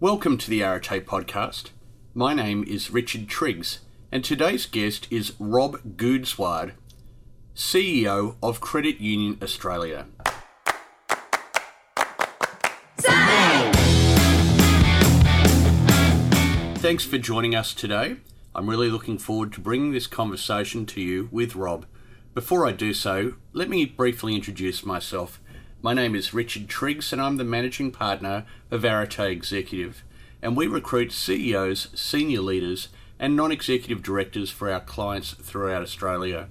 Welcome to the Arete podcast. My name is Richard Triggs, and today's guest is Rob Goudswaard, CEO of Credit Union Australia. Thanks for joining us today. I'm really looking forward to bringing this conversation to you with Rob. Before I do so, let me briefly introduce myself. My name is Richard Triggs, and I'm the managing partner of Arete Executive, and we recruit CEOs, senior leaders, and non executive directors for our clients throughout Australia.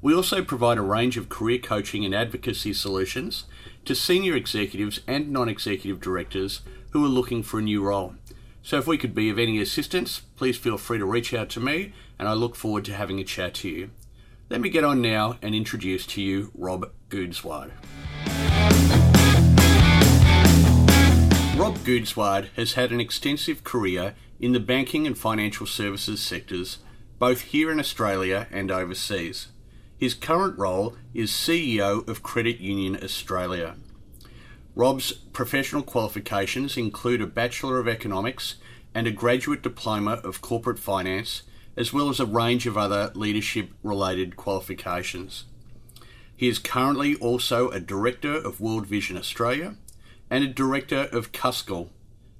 We also provide a range of career coaching and advocacy solutions to senior executives and non executive directors who are looking for a new role. So, if we could be of any assistance, please feel free to reach out to me, and I look forward to having a chat to you. Let me get on now and introduce to you Rob Goudswaard. Rob Goudswaard has had an extensive career in the banking and financial services sectors, both here in Australia and overseas. His current role is CEO of Credit Union Australia. Rob's professional qualifications include a Bachelor of Economics and a Graduate Diploma of Corporate Finance, as well as a range of other leadership related qualifications. He is currently also a Director of World Vision Australia and a Director of Cuscal.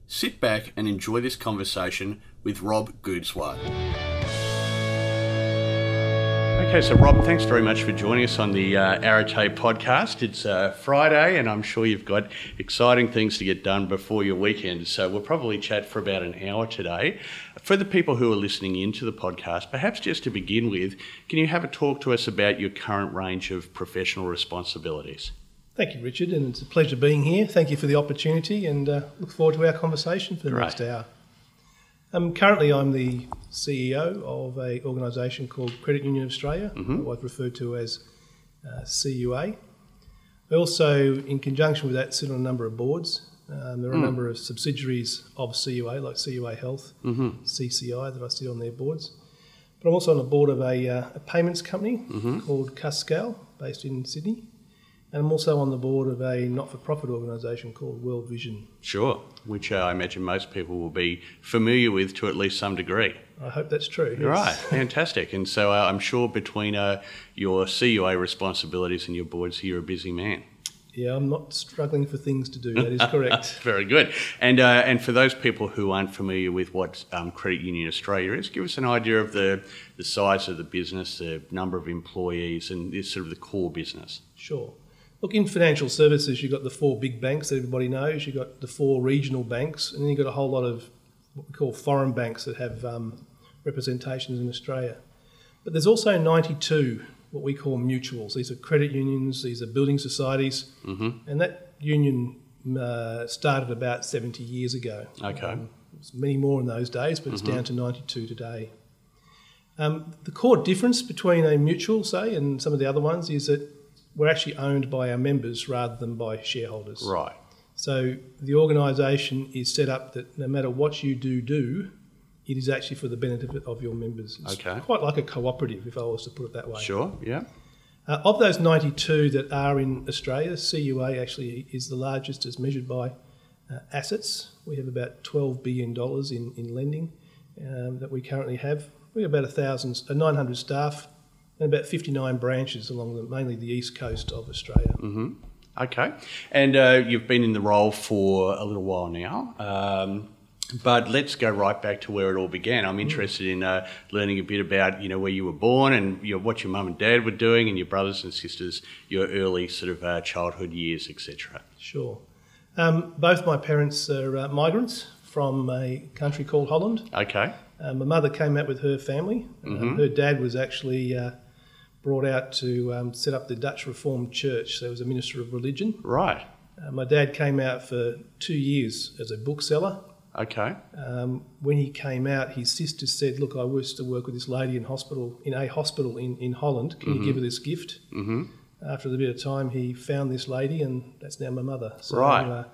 Sit back and enjoy this conversation with Rob Goudswaard. Okay, so Rob, thanks very much for joining us on the uh, Arete podcast. It's uh, Friday, and I'm sure you've got exciting things to get done before your weekend. So we'll probably chat for about an hour today. For the people who are listening into the podcast, perhaps just to begin with, can you have a talk to us about your current range of professional responsibilities? Thank you, Richard, and it's a pleasure being here. Thank you for the opportunity, and uh, look forward to our conversation for the Great. next hour. Um, currently, I'm the CEO of a organisation called Credit Union Australia, what I've referred to as uh, CUA. I also, in conjunction with that, sit on a number of boards. Um, there are a number of subsidiaries of CUA, like CUA Health, CCI, that I sit on their boards. But I'm also on the board of a, uh, a payments company called Cuscal, based in Sydney. And I'm also on the board of a not for profit organisation called World Vision. Sure, which uh, I imagine most people will be familiar with to at least some degree. I hope that's true. yes. Right, fantastic. And so uh, I'm sure between uh, your CUA responsibilities and your boards, you're a busy man. Yeah, I'm not struggling for things to do. That is correct. Very good. And uh, and for those people who aren't familiar with what um, Credit Union Australia is, give us an idea of the, the size of the business, the number of employees, and this sort of the core business. Sure. Look, in financial services, you've got the four big banks that everybody knows. You've got the four regional banks, and then you've got a whole lot of what we call foreign banks that have um, representations in Australia. But there's also 92 what we call mutuals. These are credit unions, these are building societies, and that union uh, started about 70 years ago. Okay. Um, there's many more in those days, but it's down to 92 today. Um, the core difference between a mutual, say, and some of the other ones is that we're actually owned by our members rather than by shareholders. Right. So the organisation is set up that no matter what you do do, it is actually for the benefit of your members. It's Okay. quite like a cooperative, if I was to put it that way. Sure. Yeah. Uh, of those 92 that are in Australia, CUA actually is the largest as measured by uh, assets. We have about $12 billion in, in lending um, that we currently have. We have about 1,000, uh, 900 staff and about 59 branches along the, mainly the east coast of Australia. Okay. And uh, you've been in the role for a little while now. Um, but let's go right back to where it all began. I'm interested in uh, learning a bit about, you know, where you were born and your, what your mum and dad were doing, and your brothers and sisters, your early sort of uh, childhood years, etc. Sure. Um, both my parents are uh, migrants from a country called Holland. Okay. Uh, my mother came out with her family. Um, her dad was actually uh, brought out to um, set up the Dutch Reformed Church, so he was a minister of religion. Right. Uh, my dad came out for two years as a bookseller. Okay. Um, when he came out, his sister said, "Look, I used to work with this lady in hospital in a hospital in, in Holland. Can you give her this gift?" Mm-hmm. After a bit of time, he found this lady, and that's now my mother. So, Right. Uh,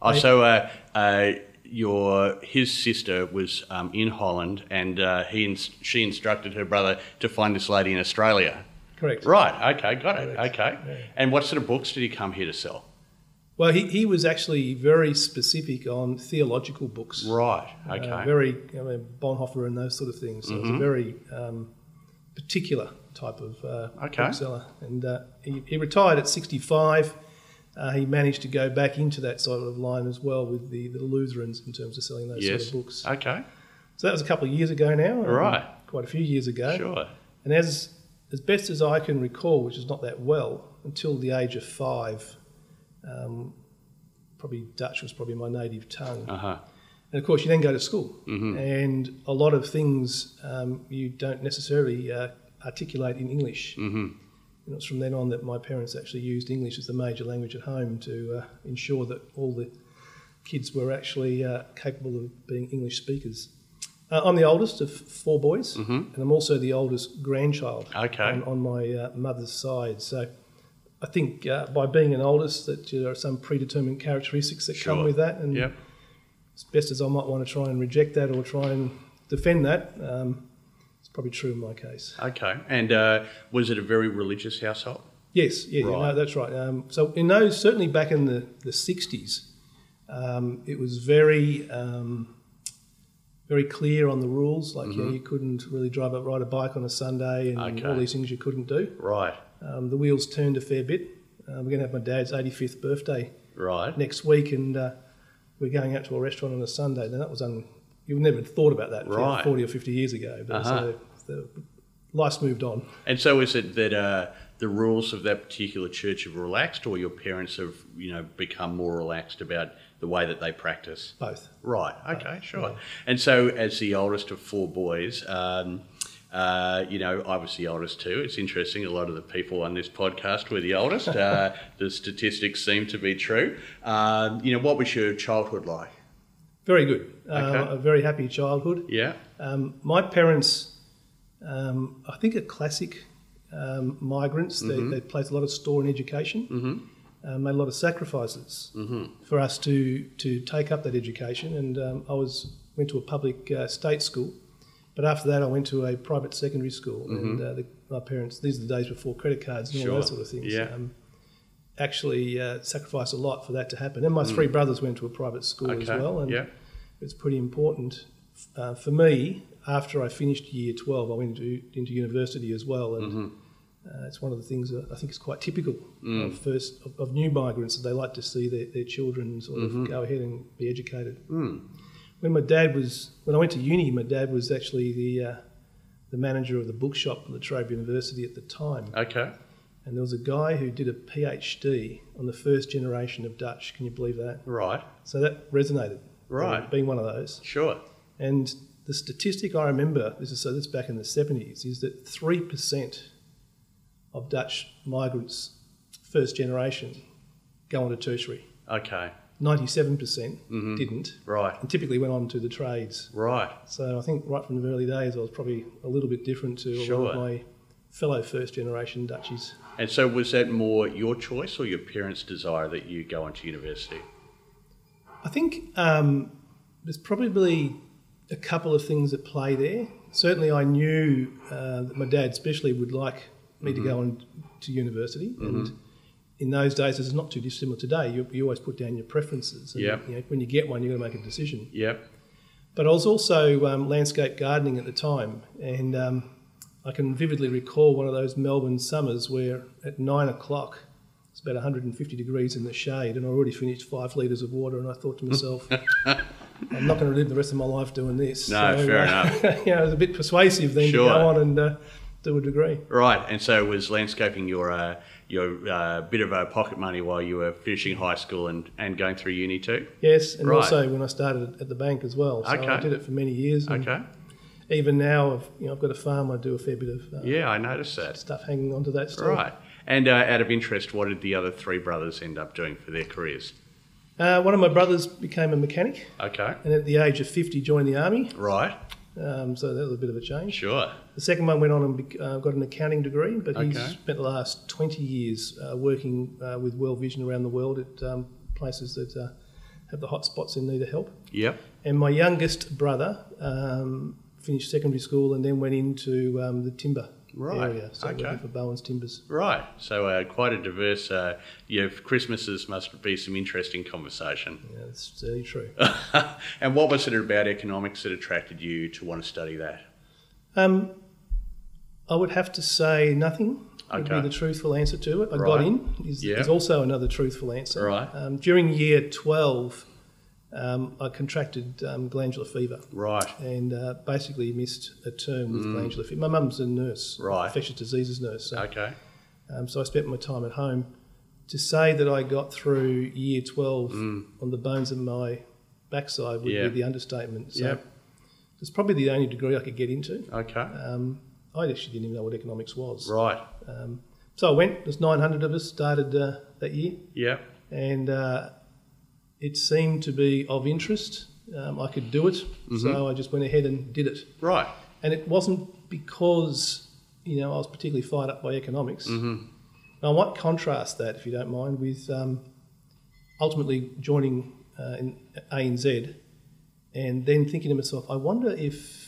Oh, so uh, uh, your his sister was um, in Holland, and uh, he ins- she instructed her brother to find this lady in Australia. Correct. Right. Okay. Got it. Correct, Okay. yeah. And what sort of books did he come here to sell? Well, he, he was actually very specific on theological books. Right. Uh, Okay. very I mean, Bonhoeffer and those sort of things. So it's a very um, particular type of uh, Okay. bookseller. And uh, he, he retired at 65. Uh, he managed to go back into that sort of line as well with the, the Lutherans in terms of selling those yes. sort of books. Okay. So that was a couple of years ago now. Right. Quite a few years ago. Sure. And as as best as I can recall, which is not that well, until the age of five, um, probably Dutch was probably my native tongue. Uh huh. And of course, you then go to school, Mm-hmm. and a lot of things um, you don't necessarily uh, articulate in English. Mm-hmm. And it's from then on that my parents actually used English as the major language at home to uh, ensure that all the kids were actually uh, capable of being English speakers. Uh, I'm the oldest of four boys, and I'm also the oldest grandchild Mm-hmm. Okay. on, on my uh, mother's side. So I think uh, by being an oldest, that there are some predetermined characteristics that Sure. come with that, and Yep. as best as I might want to try and reject that or try and defend that, um, it's probably true in my case. Okay. And uh, was it a very religious household? Yes, yeah, Right. no, that's right. Um, so in those, certainly back in the, the 60s, um, it was very, um, very clear on the rules. Like, you, know, you couldn't really drive a, ride a bike on a Sunday and Mm-hmm. Okay. all these things you couldn't do. Right. Um, the wheels turned a fair bit. Uh, we're going to have my dad's 85th birthday Right. next week, and uh, we're going out to a restaurant on a Sunday. Now that was un- you never thought about that Right. forty or fifty years ago. But Uh-huh. so the, life's moved on. And so is it that uh, the rules of that particular church have relaxed, or your parents have, you know, become more relaxed about the way that they practice? Both. Right. Okay. Sure. And so, as the oldest of four boys, um, uh, you know, I was the oldest too. It's interesting. A lot of the people on this podcast were the oldest. Uh, the statistics seem to be true. Um, you know, what was your childhood like? Very good. Uh, a very happy childhood. Yeah. Um, my parents, um, I think, are classic um, migrants. Mm-hmm. They, they placed a lot of store in education, uh, made a lot of sacrifices Mm-hmm. for us to to take up that education. And um, I was went to a public uh, state school, but after that, I went to a private secondary school. And uh, the, my parents, these are the days before credit cards and all Mm-hmm. Those sort of things. Yeah. Um, actually uh, sacrificed a lot for that to happen. And my three brothers went to a private school as Mm. Well. And yeah. it's pretty important uh, for me. After I finished year 12, I went into, into university as well, and Mm-hmm. Uh, it's one of the things that I think is quite typical Mm. of first of, of new migrants that they like to see their, their children sort Mm-hmm. of go ahead and be educated. Mm. When my dad was when I went to uni, my dad was actually the uh, the manager of the bookshop at La Trobe University at the time, Okay. and there was a guy who did a PhD on the first generation of Dutch. Can you believe that? Right. So that resonated. Right. being one of those. Sure. And the statistic I remember, this is so this is back in the 70s, is that 3% of Dutch migrants, first generation, go on to tertiary. Okay. 97% didn't, Right. and typically went on to the trades. Right. So I think right from the early days, I was probably a little bit different to a lot of my fellow first generation Dutchies. And so, was that more your choice or your parents' desire that you go on to university? I think um, there's probably a couple of things at play there. Certainly, I knew uh, that my dad, especially, would like me to go on to university, and in those days, it's not too dissimilar today. You, you always put down your preferences. And, Yep. You know, when you get one, you're going to make a decision. Yep. But I was also um, landscape gardening at the time, and um, I can vividly recall one of those Melbourne summers where at nine o'clock it's about 150 degrees in the shade, and I already finished five litres of water, and I thought to myself, I'm not going to live the rest of my life doing this. No, fair enough. you know, it was a bit persuasive then Sure. to go on and uh, do a degree. Right. And so, was landscaping your uh, your uh, bit of uh, pocket money while you were finishing high school and, and going through uni too? Yes, and Right. also when I started at the bank as well. So I did it for many years. Okay. Even now, I've, you know, I've got a farm. I do a fair bit of uh, Yeah, I noticed that. stuff hanging onto that still. Right. And uh, out of interest, what did the other three brothers end up doing for their careers? Uh, one of my brothers became a mechanic Okay. and at the age of 50 joined the army. Right. Um, so that was a bit of a change. Sure. The second one went on and uh, got an accounting degree, but he's spent the last 20 years uh, working uh, with World Vision around the world at um, places that uh, have the hot spots in need of help. Yep. And my youngest brother um, finished secondary school and then went into um, the timber Right, area. So okay. working for Bowen's Timbers. Right. So uh, quite a diverse. Uh, yeah, Christmases must be some interesting conversation. Yeah, that's certainly true. and what was it about economics that attracted you to want to study that? Um, I would have to say nothing would be the truthful answer to it. I Right. got in is, Yeah. is also another truthful answer. Right. Um, during year 12, um, I contracted um, glandular fever Right. and uh, basically missed a term with glandular fever. My mum's a nurse, Mm. Right. infectious diseases nurse. So, Okay. um, so I spent my time at home. To say that I got through year 12 on the bones of my backside would Mm. Yeah. be the understatement. So Yep. it's probably the only degree I could get into. Okay. I actually didn't even know what economics was. Right. Um, so I went. There's 900 of us started uh, that year, Yeah. and uh, it seemed to be of interest. Um, I could do it, so I just went ahead and did it. Right. And it wasn't because you know I was particularly fired up by economics. Mm-hmm. Now, I might contrast that, if you don't mind, with um, ultimately joining uh, in ANZ and then thinking to myself, I wonder if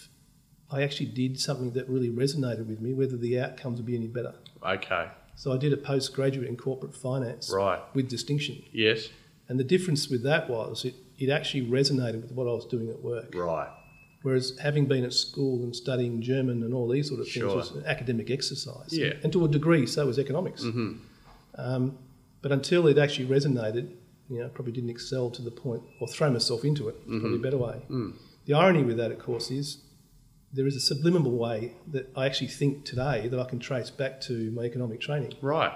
I actually did something that really resonated with me, whether the outcomes would be any better. Okay. So I did a postgraduate in corporate finance Right. with distinction. Yes. And the difference with that was it, it actually resonated with what I was doing at work. Right. Whereas having been at school and studying German and all these sort of things Sure. was an academic exercise. Yeah. And to a degree, so was economics. Mm-hmm. Um, but until it actually resonated, you know, I probably didn't excel to the point or throw myself into it. Probably Mm-hmm. a better way. Mm. The irony with that, of course, is there is a subliminal way that I actually think today that I can trace back to my economic training. Right.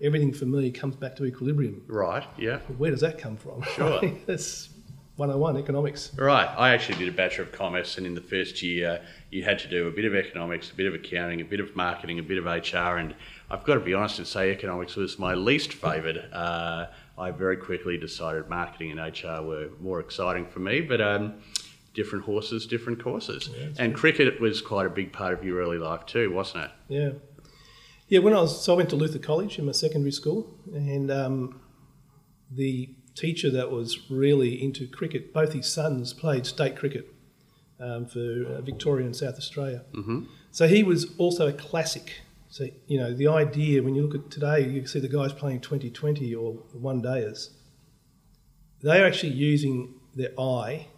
Everything for me comes back to equilibrium. Right. Yeah. Where does that come from? Sure. That's 101 economics. Right. I actually did a Bachelor of Commerce, and in the first year, you had to do a bit of economics, a bit of accounting, a bit of marketing, a bit of HR. And I've got to be honest and say economics was my least favoured. Uh, I very quickly decided marketing and HR were more exciting for me, but um, different horses, different courses. and cricket was quite a big part of your early life too, wasn't it? Yeah. Yeah, when I was, so I went to Luther College in my secondary school, and um, the teacher that was really into cricket, both his sons played state cricket um, for uh, Victoria and South Australia. Mm-hmm. So he was also a classic. So, you know, the idea when you look at today, you see the guys playing 2020 or one dayers, they're actually using their eye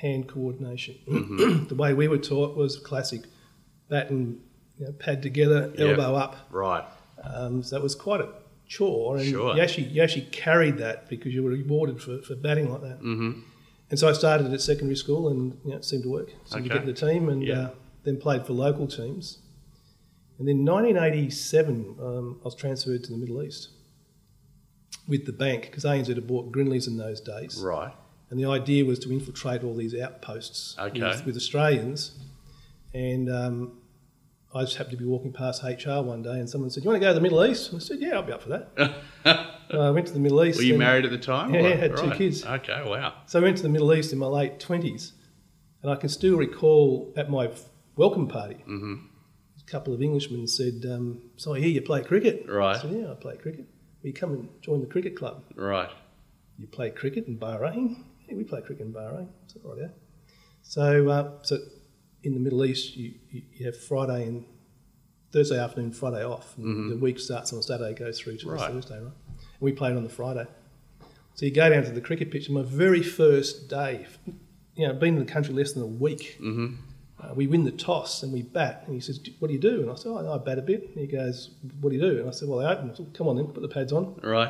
hand coordination. the way we were taught was classic bat and you know, pad together, Yep. elbow up. Right. Um, so that was quite a chore, and Sure. you actually you actually carried that because you were rewarded for, for batting like that. Mm-hmm. And so I started at secondary school, and you know, it seemed to work. Seemed to Okay. get in the team, and Yeah. uh, then played for local teams. And then 1987, um, I was transferred to the Middle East with the bank because ANZ had bought Grindlays in those days, Right. And the idea was to infiltrate all these outposts Okay. with, with Australians. And um, I just happened to be walking past HR one day, and someone said, "You want to go to the Middle East?" And I said, "Yeah, I'll be up for that." Uh, I went to the Middle East. Were you married at the time? Yeah, had two kids. Okay, wow. So I went to the Middle East in my late twenties, and I can still recall at my welcome party, Mm-hmm. a couple of Englishmen said, um, "So I hear you play cricket." Right. I said, "Yeah, I play cricket. Will you come and join the cricket club?" Right. You play cricket in Bahrain? We play cricket in Bahrain. Said, right, yeah. So, uh, so in the Middle East, you, you, you have Friday and Thursday afternoon, Friday off. And The week starts on a Saturday, goes through to Mm-hmm. Right. Thursday, right? And we played on the Friday. So you go down to the cricket pitch, and my very first day, you know, been in the country less than a week, Mm-hmm. uh, we win the toss and we bat. And he says, "What do you do?" And I said, "Oh, I bat a bit." And he goes, "What do you do?" And I said, "Well, I open." I said, "Come on then, put the pads on." Right.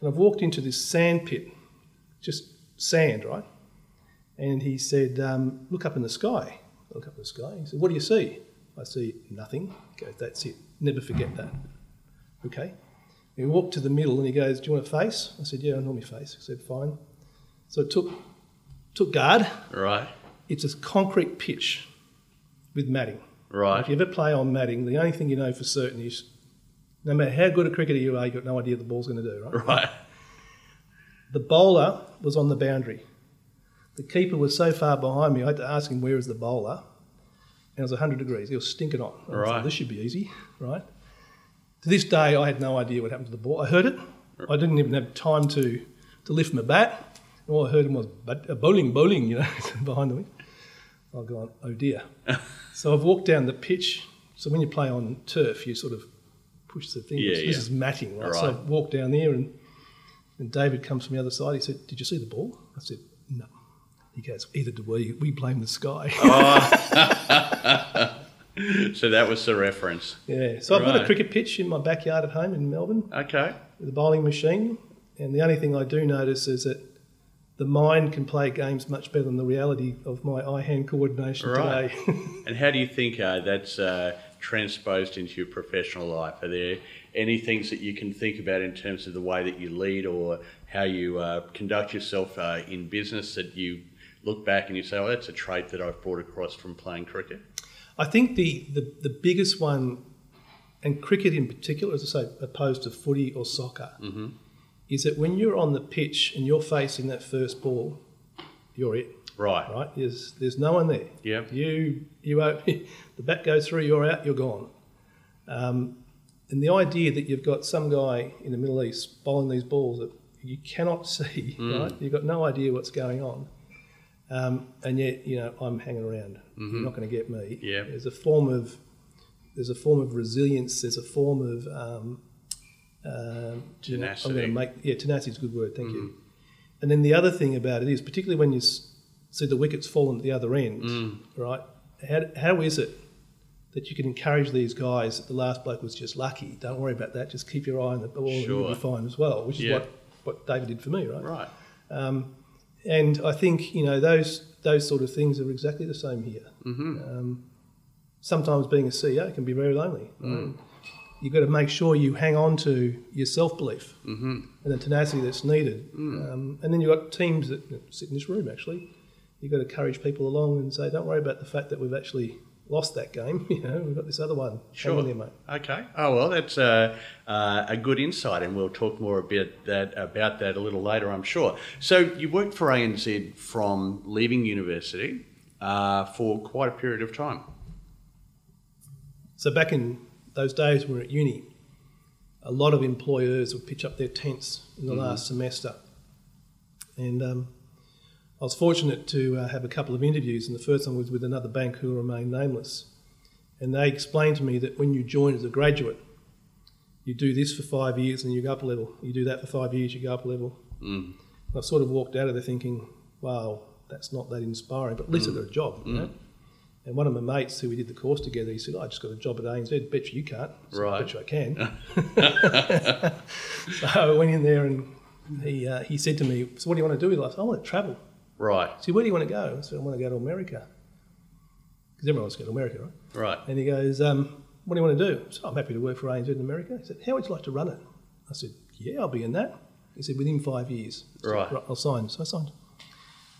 And I've walked into this sand pit, just sand, right? And he said, um, Look up in the sky. I look up in the sky. He said, What do you see? I see nothing. He goes, That's it. Never forget that. Okay. He walked to the middle and he goes, Do you want a face? I said, Yeah, I normally face. He said, Fine. So it took, took guard. Right. It's a concrete pitch with matting. Right. If you ever play on matting, the only thing you know for certain is no matter how good a cricketer you are, you've got no idea what the ball's going to do, right? Right. The bowler was on the boundary. The keeper was so far behind me, I had to ask him, Where is the bowler? And it was 100 degrees. He was stinking hot. I was like, Right. this should be easy, right? To this day, I had no idea what happened to the ball. I heard it. I didn't even have time to, to lift my bat. All I heard him was uh, bowling, bowling, you know, behind the wing. I've gone, oh dear. so I've walked down the pitch, So when you play on turf, you sort of push the thing. Yeah, this yeah. is matting, right? So I Right. walked down there and, and David comes from the other side. He said, Did you see the ball? I said, No. He goes, Either do we. We blame the sky. So that was the reference. yeah. So I've got a cricket pitch in my backyard at home in Melbourne Okay. with a bowling machine. And the only thing I do notice is that the mind can play games much better than the reality of my eye hand coordination Right. today. And how do you think uh, that's uh, transposed into your professional life? Are there any things that you can think about in terms of the way that you lead or how you uh, conduct yourself uh, in business that you look back and you say, oh, that's a trait that I've brought across from playing cricket? I think the, the, the biggest one, and cricket in particular, as I say, opposed to footy or soccer, is that when you're on the pitch and you're facing that first ball, you're it, Right. right? There's, there's no one there. Yep. You, you op- the bat goes through, you're out, you're gone. Um, and the idea that you've got some guy in the Middle East bowling these balls that you cannot see, right? You've got no idea what's going on. Um, and yet, you know, I'm hanging around. You're not going to get me. Yeah. There's a form of there's a form of resilience. There's a form of um, um, know, I'm going to make yeah, tenacity is a good word. Thank you. And then the other thing about it is, particularly when you see the wickets falling at the other end, right? How, how is it that you can encourage these guys that the last bloke was just lucky? Don't worry about that. Just keep your eye on the ball and you'll be fine as well, which is Yeah. what, what David did for me, right? Right. And I think you know those those sort of things are exactly the same here. Mm-hmm. Um, sometimes being a CEO can be very lonely. right? You've got to make sure you hang on to your self belief and the tenacity that's needed. Um, and then you've got teams that sit in this room actually. You've got to encourage people along and say, don't worry about the fact that we've actually lost that game. You know, we've got this other one. In there, mate. Okay. Oh well, that's uh, uh, a good insight, and we'll talk more a bit that about that a little later, I'm sure. So you worked for ANZ from leaving university uh, for quite a period of time. So back in those days when we were at uni, a lot of employers would pitch up their tents in the last semester. And um, I was fortunate to uh, have a couple of interviews, and the first one was with another bank who remained nameless. And they explained to me that when you join as a graduate, you do this for five years and you go up a level. You do that for five years, you go up a level. Mm. And I sort of walked out of there thinking, wow, that's not that inspiring, but at least I got a job. You know? And one of my mates who we did the course together, he said, I just got a job at ANZ. Bet you you can't. I said, Right. Bet you I can. so I went in there and he, uh, he said to me, So what do you want to do with life? I said, I want to travel. Right. Said, Where do you want to go? I said, I want to go to America. Because everyone wants to go to America, right? Right. And he goes, um, What do you want to do? I said, I'm happy to work for ANZ in America. He said, How would you like to run it? I said, Yeah, I'll be in that. He said, Within five years. Right. I'll sign. So I signed.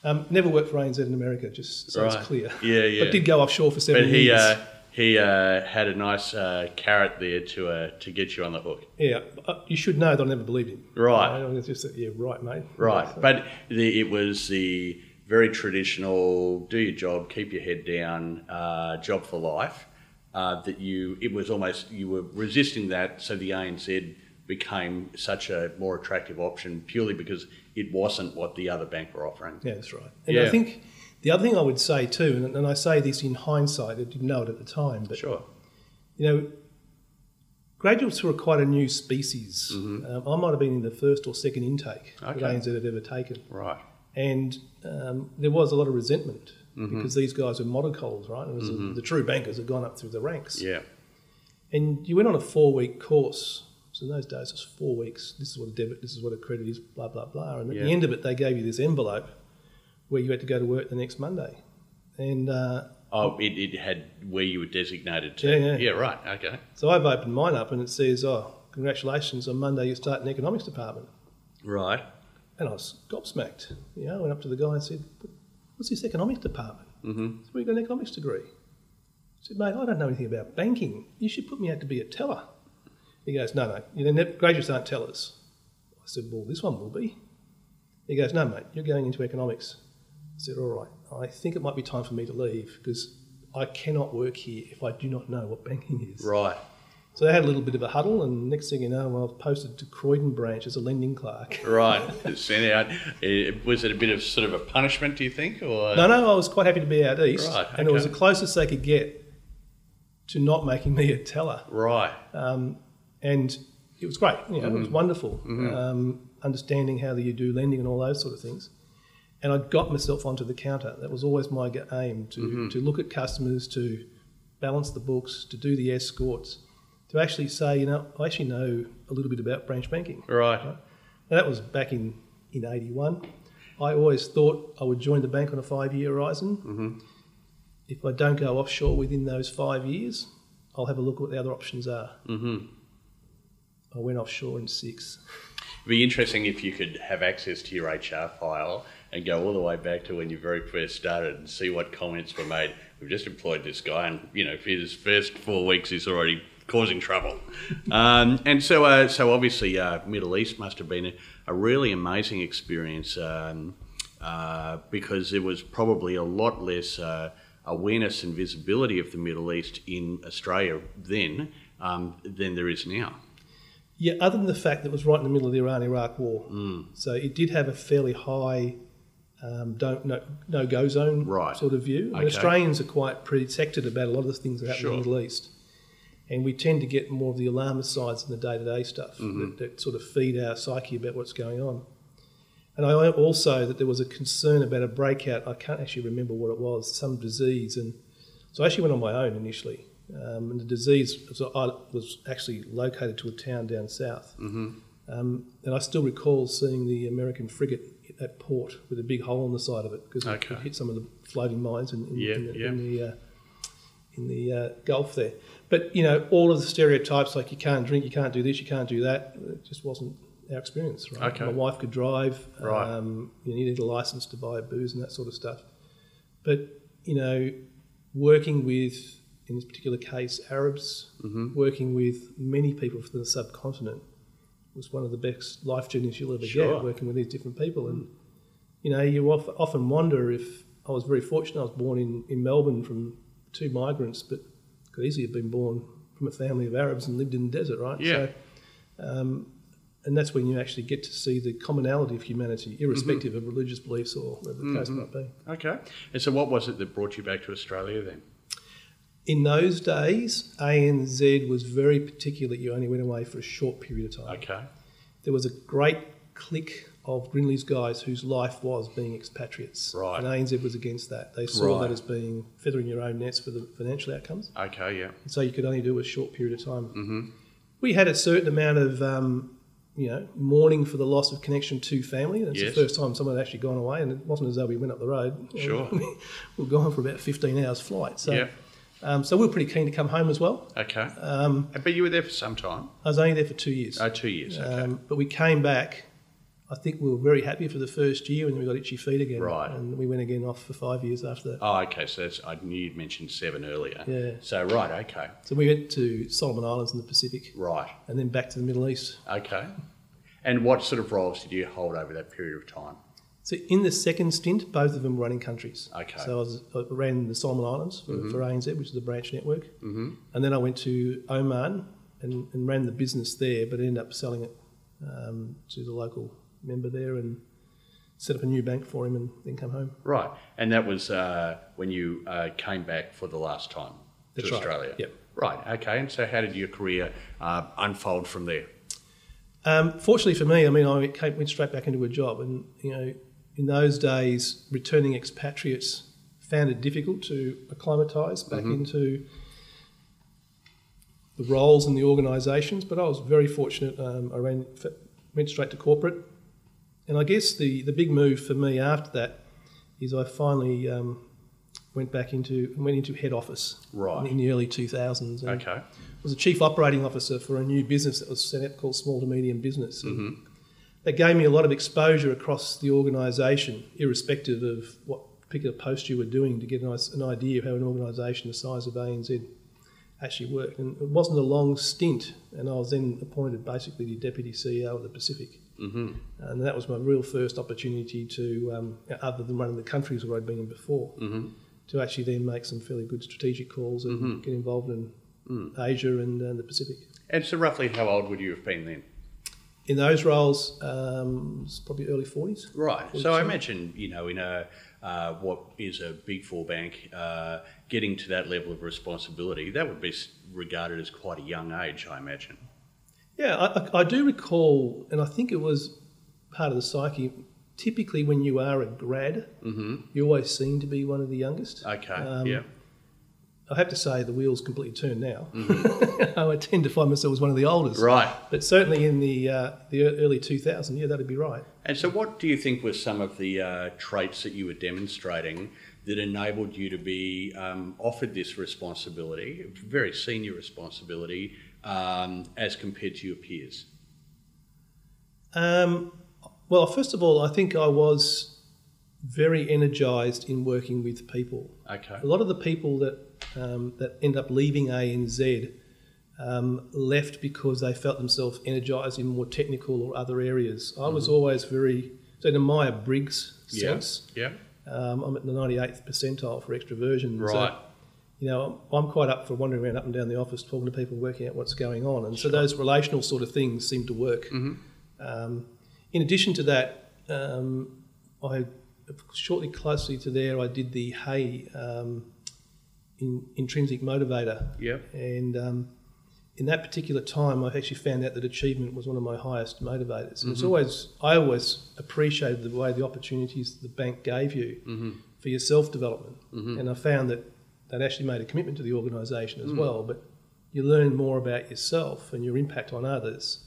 Um, never worked for ANZ in America, just so Right. it's clear. Yeah, yeah. But did go offshore for seven But he years. uh, he uh, had a nice uh, carrot there to uh, to get you on the hook. yeah, uh, you should know that I never believed him. Right. Know, just yeah, right, mate. Right, So- but the, it was the very traditional do your job, keep your head down, uh, job for life. Uh, that you, it was almost you were resisting that, so the ANZ became such a more attractive option purely because it wasn't what the other bank were offering. Yeah, that's right. And Yeah. I think the other thing I would say too, and, and I say this in hindsight, I didn't know it at the time, but Sure. you know, graduates were quite a new species. Um, I might have been in the first or second intake Mm-hmm. Okay. that ANZ had ever taken, Right. and um, there was a lot of resentment Mm-hmm. because these guys were monocols, right? It was the true bankers had gone up through the ranks, Yeah. and you went on a four-week course. So in those days, it was four weeks. This is what a debit, this is what a credit is, blah blah blah. And at Yeah. the end of it, they gave you this envelope where you had to go to work the next Monday, and uh, Oh, it, it had where you were designated to. Yeah, yeah. Yeah. Right. Okay. So I've opened mine up and it says, oh, congratulations, on Monday you start in the economics department. Right. And I was gobsmacked. You know, I went up to the guy and said, what's this economics department? Mm-hmm. So we got an economics degree. I said, mate, I don't know anything about banking. You should put me out to be a teller. He goes, no, no, you know, graduates aren't tellers. I said, well, this one will be. He goes, no, mate, you're going into economics. I said, all right, I think it might be time for me to leave because I cannot work here if I do not know what banking is. Right. So they had a little bit of a huddle, and next thing you know, I was posted to Croydon branch as a lending clerk. Right. Sent out. Was it a bit of sort of a punishment? Do you think, or No, no, I was quite happy to be out east, Right, and it was the closest they could get to not making me a teller. Right. Um, and it was great. You know, It was wonderful. Um, understanding how you do lending and all those sort of things. And I got myself onto the counter. That was always my aim to, to look at customers, to balance the books, to do the escorts, to actually say, you know, I actually know a little bit about branch banking. Right. Now, that was back in, in 81. I always thought I would join the bank on a five year horizon. If I don't go offshore within those five years, I'll have a look at what the other options are. Mm-hmm. I went offshore in six. It'd be interesting if you could have access to your HR file and go all the way back to when you very first started and see what comments were made. We've just employed this guy, and you know, for his first four weeks, he's already causing trouble. um, and so, uh, so obviously, uh, Middle East must have been a, a really amazing experience um, uh, because there was probably a lot less uh, awareness and visibility of the Middle East in Australia then um, than there is now. Yeah, other than the fact that it was right in the middle of the Iran Iraq war. So it did have a fairly high um, don't no, no go zone Right. sort of view. And Okay. Australians are quite protected about a lot of the things that happen in the Middle East. And we tend to get more of the alarmist sides in the day to day stuff Mm-hmm. that, that sort of feed our psyche about what's going on. And I also that there was a concern about a breakout. I can't actually remember what it was, some disease. And so I actually went on my own initially. Um, and the disease was, I was actually located to a town down south. Mm-hmm. Um, and I still recall seeing the American frigate at port with a big hole on the side of it because Okay. it hit some of the floating mines in, in, in the, in the, uh, in the uh, Gulf there. But you know, all of the stereotypes like you can't drink, you can't do this, you can't do that, it just wasn't our experience. Right? Okay. My wife could drive. Right. Um, you needed a license to buy booze and that sort of stuff. But you know, working with in this particular case Arabs, Mm-hmm. working with many people from the subcontinent was one of the best life journeys you'll ever Sure. get. Working with these different people, and you know, you often wonder if I was very fortunate. I was born in, in Melbourne from two migrants, but could easily have been born from a family of Arabs and lived in the desert, right? Yeah. So, um, and that's when you actually get to see the commonality of humanity, irrespective of religious beliefs or whatever the case might be. Okay. And so, what was it that brought you back to Australia then? In those days, ANZ was very particular that you only went away for a short period of time. Okay. There was a great clique of Grindlays' guys whose life was being expatriates. Right. And ANZ was against that. They saw Right. that as being feathering your own nets for the financial outcomes. Okay. Yeah. And so you could only do a short period of time. Mm-hmm. We had a certain amount of, um, you know, mourning for the loss of connection to family. It's Yes. the first time someone had actually gone away, and it wasn't as though we went up the road. Sure. we were gone for about 15 hours flight. So, Yeah. Um, so we were pretty keen to come home as well. Okay. Um, but you were there for some time. I was only there for two years. Oh, two years. Okay. Um, but we came back. I think we were very happy for the first year, and then we got itchy feet again. Right. And we went again off for five years after that. oh, okay. So that's, I knew you'd mentioned seven earlier. Yeah. So right. Okay. So we went to Solomon Islands in the Pacific, Right. and then back to the Middle East. Okay. And what sort of roles did you hold over that period of time? So in the second stint, both of them were running countries. Okay. So I, was, I ran the Solomon Islands for, for ANZ, which is a branch network, Mm-hmm. and then I went to Oman and, and ran the business there, but ended up selling it um, to the local member there and set up a new bank for him, and then come home. Right. And that was uh, when you uh, came back for the last time That's to right. Australia. Yep. Right. Okay. And so, how did your career uh, unfold from there? Um, fortunately for me, I mean, I came, went straight back into a job, and you know, in those days, returning expatriates found it difficult to acclimatise back into the roles in the organisations. But I was very fortunate. Um, I ran, went straight to corporate, and I guess the the big move for me after that is I finally um, went back into went into head office Right. in the early two thousands. Okay. was a chief operating officer for a new business that was set up called Small to Medium Business. And That gave me a lot of exposure across the organisation, irrespective of what particular post you were doing, to get an an idea of how an organisation the size of ANZ actually worked. And it wasn't a long stint, and I was then appointed basically the deputy CEO of the Pacific. Mm-hmm. And that was my real first opportunity to, um, other than running the countries where I'd been in before, Mm-hmm. to actually then make some fairly good strategic calls and Mhm. get involved in Mm. Asia and uh, the Pacific. And so, roughly, how old would you have been then? In those roles, um, it's probably early 40s. Right. So I imagine, you know, in a uh, what is a big four bank, uh, getting to that level of responsibility, that would be regarded as quite a young age, I imagine. Yeah, I, I do recall, and I think it was part of the psyche. Typically, when you are a grad, Mm-hmm. you always seem to be one of the youngest. Okay. Um, yeah. I have to say the wheels completely turned now. I tend to find myself as one of the oldest. Mm-hmm. Right. But certainly in the uh, the early 2000s, yeah, that'd be right. And so, what do you think were some of the uh, traits that you were demonstrating that enabled you to be um, offered this responsibility, very senior responsibility, um, as compared to your peers? Um, well, first of all, I think I was very energised in working with people. Okay. A lot of the people that um, that end up leaving ANZ um, left because they felt themselves energised in more technical or other areas. I was always very so in a Myers Briggs sense. Yeah. Um, I'm at the 98th percentile for extroversion. so, Right. you know, I'm quite up for wandering around up and down the office, talking to people, working out what's going on, and so those relational sort of things seem to work. Um, in addition to that, um, I shortly closely to there, I did the Hay um, in, intrinsic motivator, Yep. and um, in that particular time, I actually found out that achievement was one of my highest motivators. And it's mm-hmm. always, I always appreciated the way the opportunities the bank gave you mm-hmm. for your self development. Mm-hmm. And I found that that actually made a commitment to the organisation as mm. well. But you learn more about yourself and your impact on others.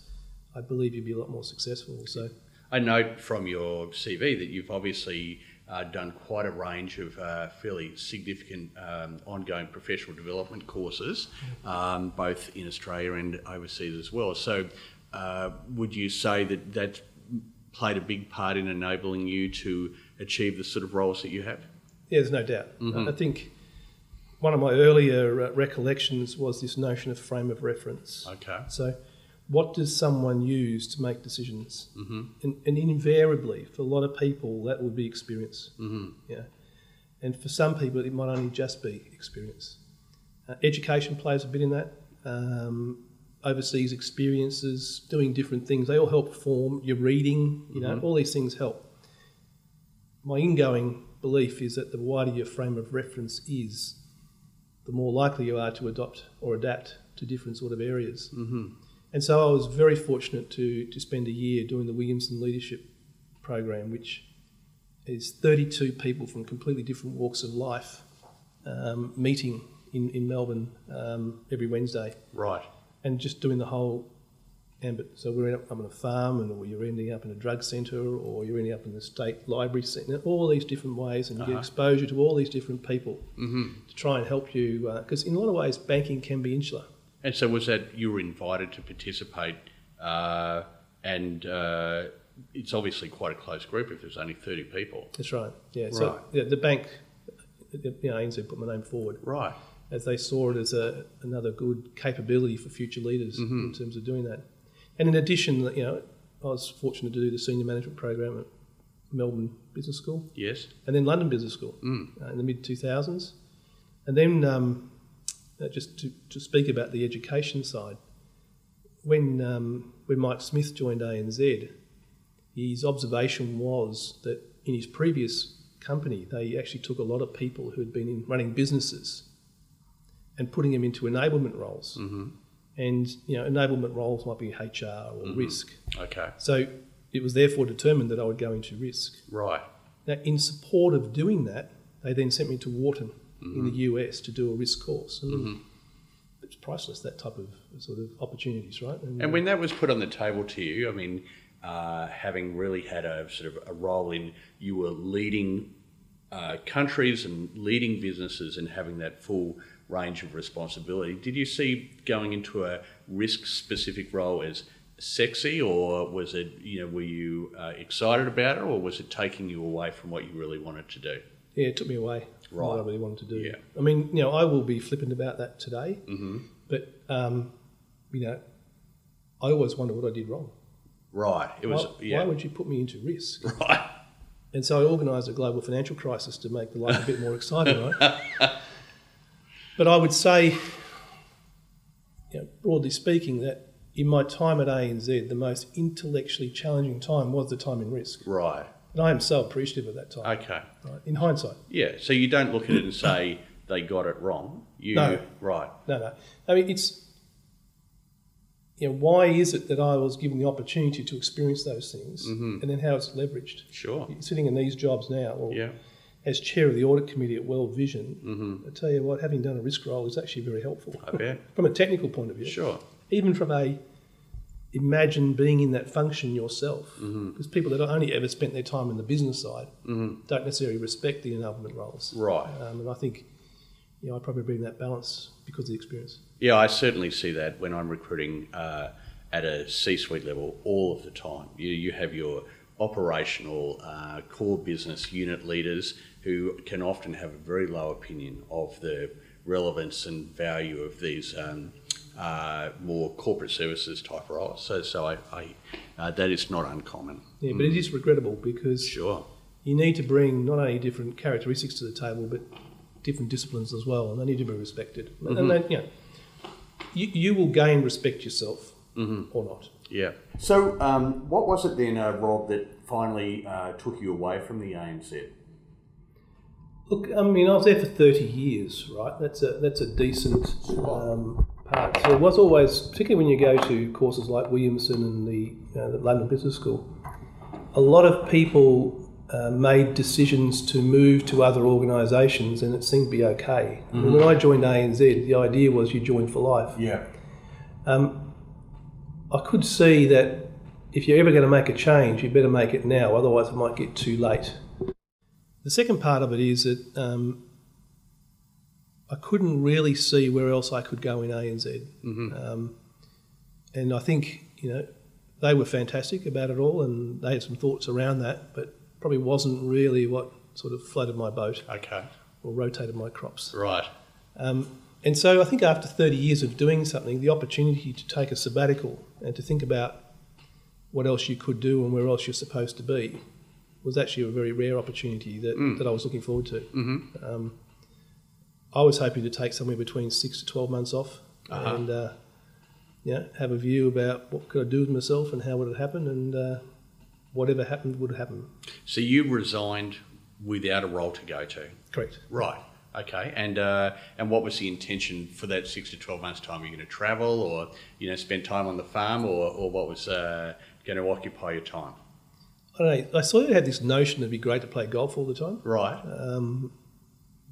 I believe you'd be a lot more successful. So, I note from your CV that you've obviously uh, done quite a range of uh, fairly significant um, ongoing professional development courses, um, both in Australia and overseas as well. So, uh, would you say that that played a big part in enabling you to achieve the sort of roles that you have? yeah, there's no doubt. I think one of my earlier uh, recollections was this notion of frame of reference. Okay. So, what does someone use to make decisions? Mm-hmm. And, and invariably, for a lot of people, that would be experience. Mm-hmm. Yeah. And for some people, it might only just be experience. Uh, education plays a bit in that. Um, overseas experiences, doing different things, they all help form your reading. You know, all these things help. My ingoing belief is that the wider your frame of reference is, the more likely you are to adopt or adapt to different sort of areas. Mm-hmm. And so I was very fortunate to, to spend a year doing the Williamson Leadership Program, which is 32 people from completely different walks of life um, meeting in, in Melbourne um, every Wednesday Right. and just doing the whole ambit. So we're up, up on a farm, and or you're ending up in a drug centre, or you're ending up in the state library centre. All these different ways, and you get exposure to all these different people to try and help you. Because in a lot of ways, banking can be insular. And so, was that you were invited to participate, uh, and uh, it's obviously quite a close group if there's only 30 people. That's right. Yeah. So Right. yeah, the bank, you know, ANZ put my name forward Right. as they saw it as a, another good capability for future leaders Mm-hmm. in terms of doing that. And in addition, you know, I was fortunate to do the senior management program at Melbourne Business School. Yes. and then London Business School uh, in the mid 2000s. And then, um, uh, just to, to speak about the education side, when, um, when Mike Smith joined ANZ, his observation was that in his previous company, they actually took a lot of people who had been in running businesses and putting them into enablement roles. Mm-hmm. And you know, enablement roles might be HR or risk. Okay. So it was therefore determined that I would go into risk. Right. Now, in support of doing that, they then sent me to Wharton in the US to do a risk course. And It's priceless, that type of sort of opportunities, right? And when that was put on the table to you, I mean, uh, having really had a sort of a role in, you were leading uh, countries and leading businesses and having that full range of responsibility. Did you see going into a risk-specific role as sexy, or was it, you know, were you uh, excited about it, or was it taking you away from what you really wanted to do? yeah, it took me away from what I really wanted to do. Yeah. I mean, you know, I will be flippant about that today, mm-hmm. but, um, you know, I always wonder what I did wrong. Right. It was. why, yeah. why would you put me into risk? Right. And so I organised a global financial crisis to make the life a bit more exciting, right? But I would say, you know, broadly speaking, that in my time at ANZ, the most intellectually challenging time was the time in risk. Right. And I am so appreciative of that time, Okay. right? in hindsight. Yeah. So you don't look at it and say they got it wrong. You No. right. No, no. I mean, it's, you know, why is it that I was given the opportunity to experience those things Mm-hmm. and then how it's leveraged? Sure. Sitting in these jobs now, or Yeah. as chair of the audit committee at World Vision, Mm-hmm. I tell you what, having done a risk role is actually very helpful I bet. from a technical point of view. Sure. Even from a imagine being in that function yourself, Mm-hmm. because people that only ever spent their time in the business side don't necessarily respect the enablement roles. Right. Um, and I think, you know, I probably bring that balance because of the experience. Yeah, I certainly see that when I'm recruiting uh, at a C-suite level all of the time. You, you have your operational uh, core business unit leaders who can often have a very low opinion of the relevance and value of these um, uh, more corporate services type roles. So, so I, I uh, that is not uncommon. Yeah, but it is regrettable because Sure. you need to bring not only different characteristics to the table, but different disciplines as well, and they need to be respected. And they, you know, you, you will gain respect yourself or not. Yeah. So, um, what was it then, uh, Rob, that finally uh, took you away from the ANZ? Look, I mean, I was there for 30 years, right? That's a that's a decent um, part. So it was always, particularly when you go to courses like Williamson and the, you know, the London Business School, a lot of people uh, made decisions to move to other organisations, and it seemed to be okay. Mean, when I joined ANZ, the idea was you join for life. Yeah. I could see that if you're ever going to make a change, you better make it now, otherwise it might get too late. The second part of it is that um, I couldn't really see where else I could go in ANZ. Um, and I think, you know, they were fantastic about it all and they had some thoughts around that, but probably wasn't really what sort of floated my boat Okay. or rotated my crops. Right. Um, and so I think after 30 years of doing something, the opportunity to take a sabbatical and to think about what else you could do and where else you're supposed to be was actually a very rare opportunity that, that I was looking forward to. Mm-hmm. Um, I was hoping to take somewhere between six to 12 months off Uh-huh. and uh, know, have a view about what could I do with myself and how would it happen and uh, whatever happened would happen. So you resigned without a role to go to. Correct. Right. Okay. And uh, and what was the intention for that six to twelve months time? Are you going to travel, or you know, spend time on the farm, or, or what was uh, going to occupy your time? I don't know. I sort of had this notion it'd be great to play golf all the time. Right.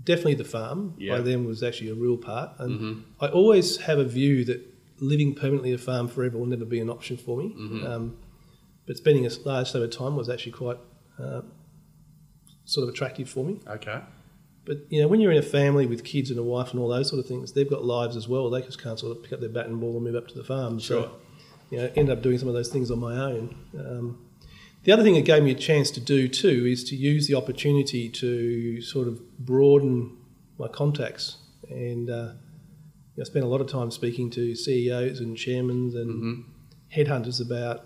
Definitely the farm Yeah. by then was actually a real part. And I always have a view that living permanently a farm forever will never be an option for me. Um, but spending a large sum of time was actually quite uh, sort of attractive for me. okay. But you know, when you're in a family with kids and a wife and all those sort of things, they've got lives as well. They just can't sort of pick up their bat and ball and move up to the farm. Sure. So, you know, end up doing some of those things on my own. Um, the other thing it gave me a chance to do too is to use the opportunity to sort of broaden my contacts. And uh, I spent a lot of time speaking to CEOs and chairmen and headhunters about,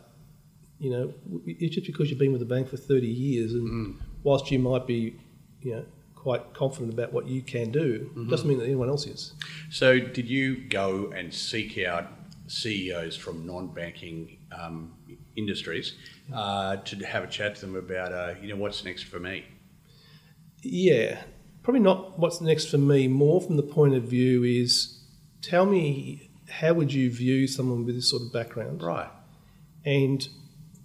you know, it's just because you've been with the bank for 30 years and whilst you might be, you know, quite confident about what you can do, doesn't mean that anyone else is. So did you go and seek out CEOs from non-banking um, industries uh, to have a chat to them about, uh, you know, what's next for me? Yeah, probably not what's next for me. More from the point of view is tell me how would you view someone with this sort of background, Right. and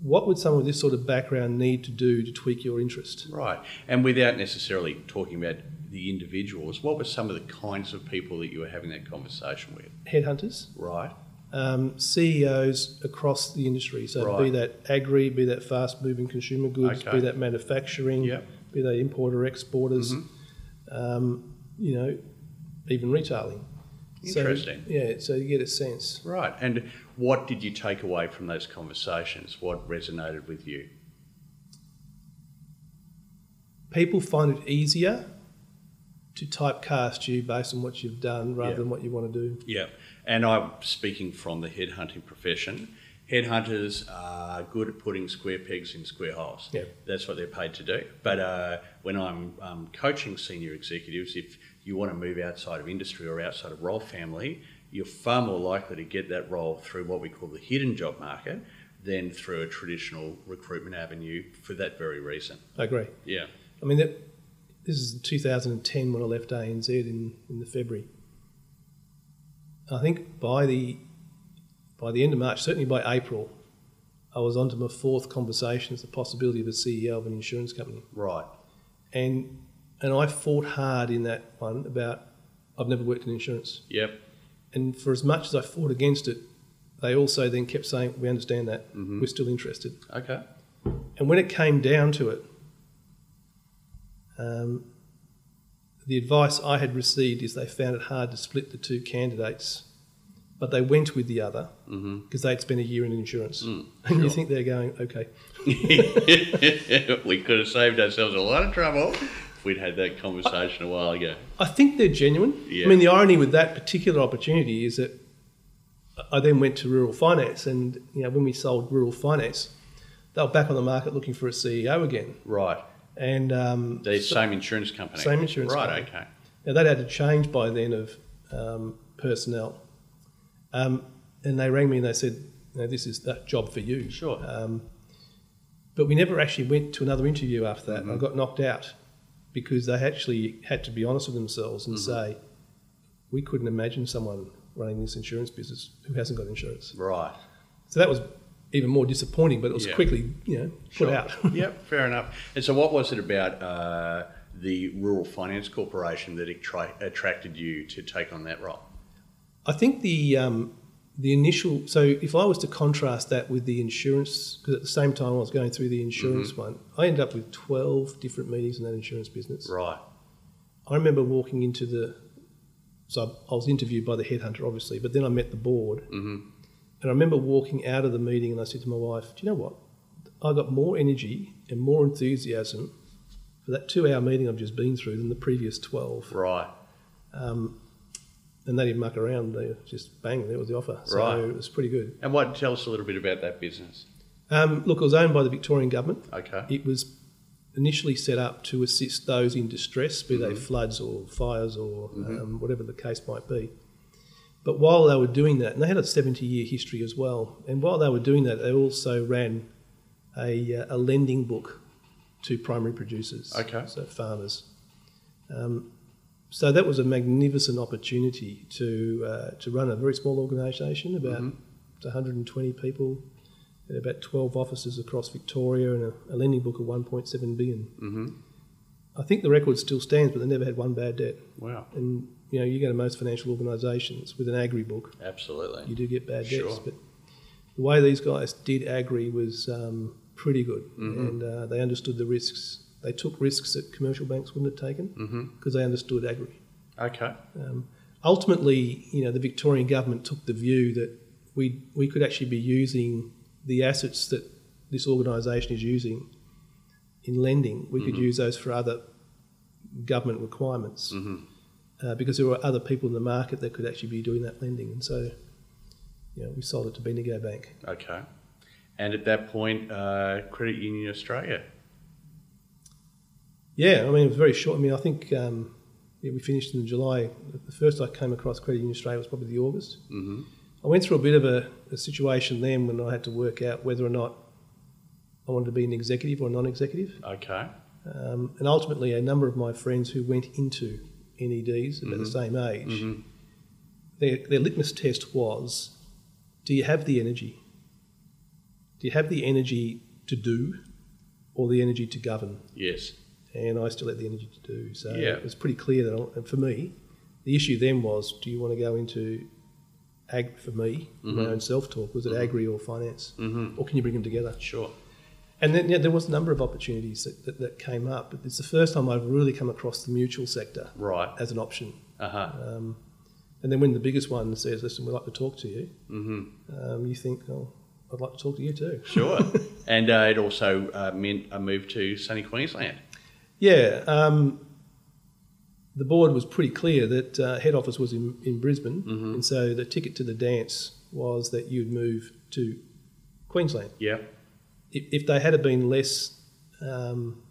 what would someone with this sort of background need to do to tweak your interest? Right. And without necessarily talking about the individuals, what were some of the kinds of people that you were having that conversation with? Headhunters, Right. Um, CEOs across the industry. So be that agri, be that fast moving consumer goods, Okay. be that manufacturing, Yep. be they importer exporters, Mm-hmm. um, you know, even retailing. So, Interesting. yeah, so you get a sense. Right. And what did you take away from those conversations? What resonated with you? People find it easier to typecast you based on what you've done rather Yeah. than what you want to do. Yeah. And I'm speaking from the headhunting profession. Headhunters are good at putting square pegs in square holes. Yeah. That's what they're paid to do. But uh, when I'm um, coaching senior executives, if you want to move outside of industry or outside of role family, you're far more likely to get that role through what we call the hidden job market than through a traditional recruitment avenue for that very reason. I agree. Yeah. I mean, that, this is 2010 when I left ANZ in, in the February. I think by the by the end of March, certainly by April, I was onto my fourth conversation as the possibility of a CEO of an insurance company. Right. And and I fought hard in that one about I've never worked in insurance. Yep. And for as much as I fought against it, they also then kept saying, "We understand that. We're still interested." Okay. And when it came down to it, um, the advice I had received is they found it hard to split the two candidates, but they went with the other because they'd spent a year in insurance. Mm, and you think they're going, okay, we could have saved ourselves a lot of trouble if we'd had that conversation a while ago. I think they're genuine. Yeah. I mean, the irony with that particular opportunity is that I then went to rural finance, and you know, when we sold rural finance, they were back on the market looking for a CEO again. Right. And um, The same insurance company. Same insurance Right. company. Okay. Now they'd had a change by then of um, personnel, um, and they rang me and they said, you "This is that job for you." Sure. Um, but we never actually went to another interview after that. I got knocked out because they actually had to be honest with themselves and say, "We couldn't imagine someone running this insurance business who hasn't got insurance." Right. So that was even more disappointing, but it was Yeah. quickly, you know, put Sure. out. yep, fair enough. And so, what was it about uh, the Rural Finance Corporation that attra- attracted you to take on that role? I think the um, the initial. So if I was to contrast that with the insurance, because at the same time I was going through the insurance one, I ended up with twelve different meetings in that insurance business. Right. I remember walking into the. So I was interviewed by the headhunter, obviously, but then I met the board, hmm and I remember walking out of the meeting, and I said to my wife, "Do you know what? I got more energy and more enthusiasm for that two-hour meeting I've just been through than the previous twelve. Right. Um, and they didn't muck around; they just bang, there was the offer. So Right. it was pretty good. And what? Tell us a little bit about that business. Um, look, it was owned by the Victorian government. Okay. It was initially set up to assist those in distress, be they floods or fires or um, whatever the case might be. But while they were doing that, and they had a 70 year history as well, and while they were doing that, they also ran a, uh, a lending book to primary producers, Okay. so farmers. Um, so that was a magnificent opportunity to uh, to run a very small organisation, about 120 people, and about 12 offices across Victoria, and a, a lending book of 1.7 billion. hmm I think the record still stands, but they never had one bad debt. Wow. And you know, you go to most financial organisations with an agri book, Absolutely. you do get bad Sure. debts. But the way these guys did agri was um, pretty good, Mm-hmm. and uh, they understood the risks. They took risks that commercial banks wouldn't have taken because they understood agri. Okay. Um, ultimately, you know, the Victorian government took the view that we we could actually be using the assets that this organisation is using in lending. We could use those for other government requirements hmm uh, because there were other people in the market that could actually be doing that lending, and so you know, we sold it to Bendigo Bank. Okay. And at that point, uh, Credit Union Australia. Yeah, I mean, it was very short. I mean, I think um, yeah, we finished in July. The first I came across Credit Union Australia was probably the August. hmm I went through a bit of a, a situation then when I had to work out whether or not I wanted to be an executive or a non-executive, Okay. Um, and ultimately a number of my friends who went into NEDs about the same age, Mhm. their, their litmus test was: Do you have the energy? Do you have the energy to do, or the energy to govern? Yes. and I still had the energy to do. So Yeah. it was pretty clear that, I, for me, the issue then was: Do you want to go into ag for me, my own self-talk? Was it agri or finance, hmm or can you bring them together? Sure. And then yeah, there was a number of opportunities that, that, that came up, but it's the first time I've really come across the mutual sector Right. as an option. Uh huh. Um, and then when the biggest one says, "Listen, we'd like to talk to you," hmm um, you think, "Oh, I'd like to talk to you too." Sure. and uh, it also uh, meant a move to sunny Queensland. Yeah, um, the board was pretty clear that uh, head office was in, in Brisbane, Mhm. and so the ticket to the dance was that you'd move to Queensland. Yeah. If, if they had been less um,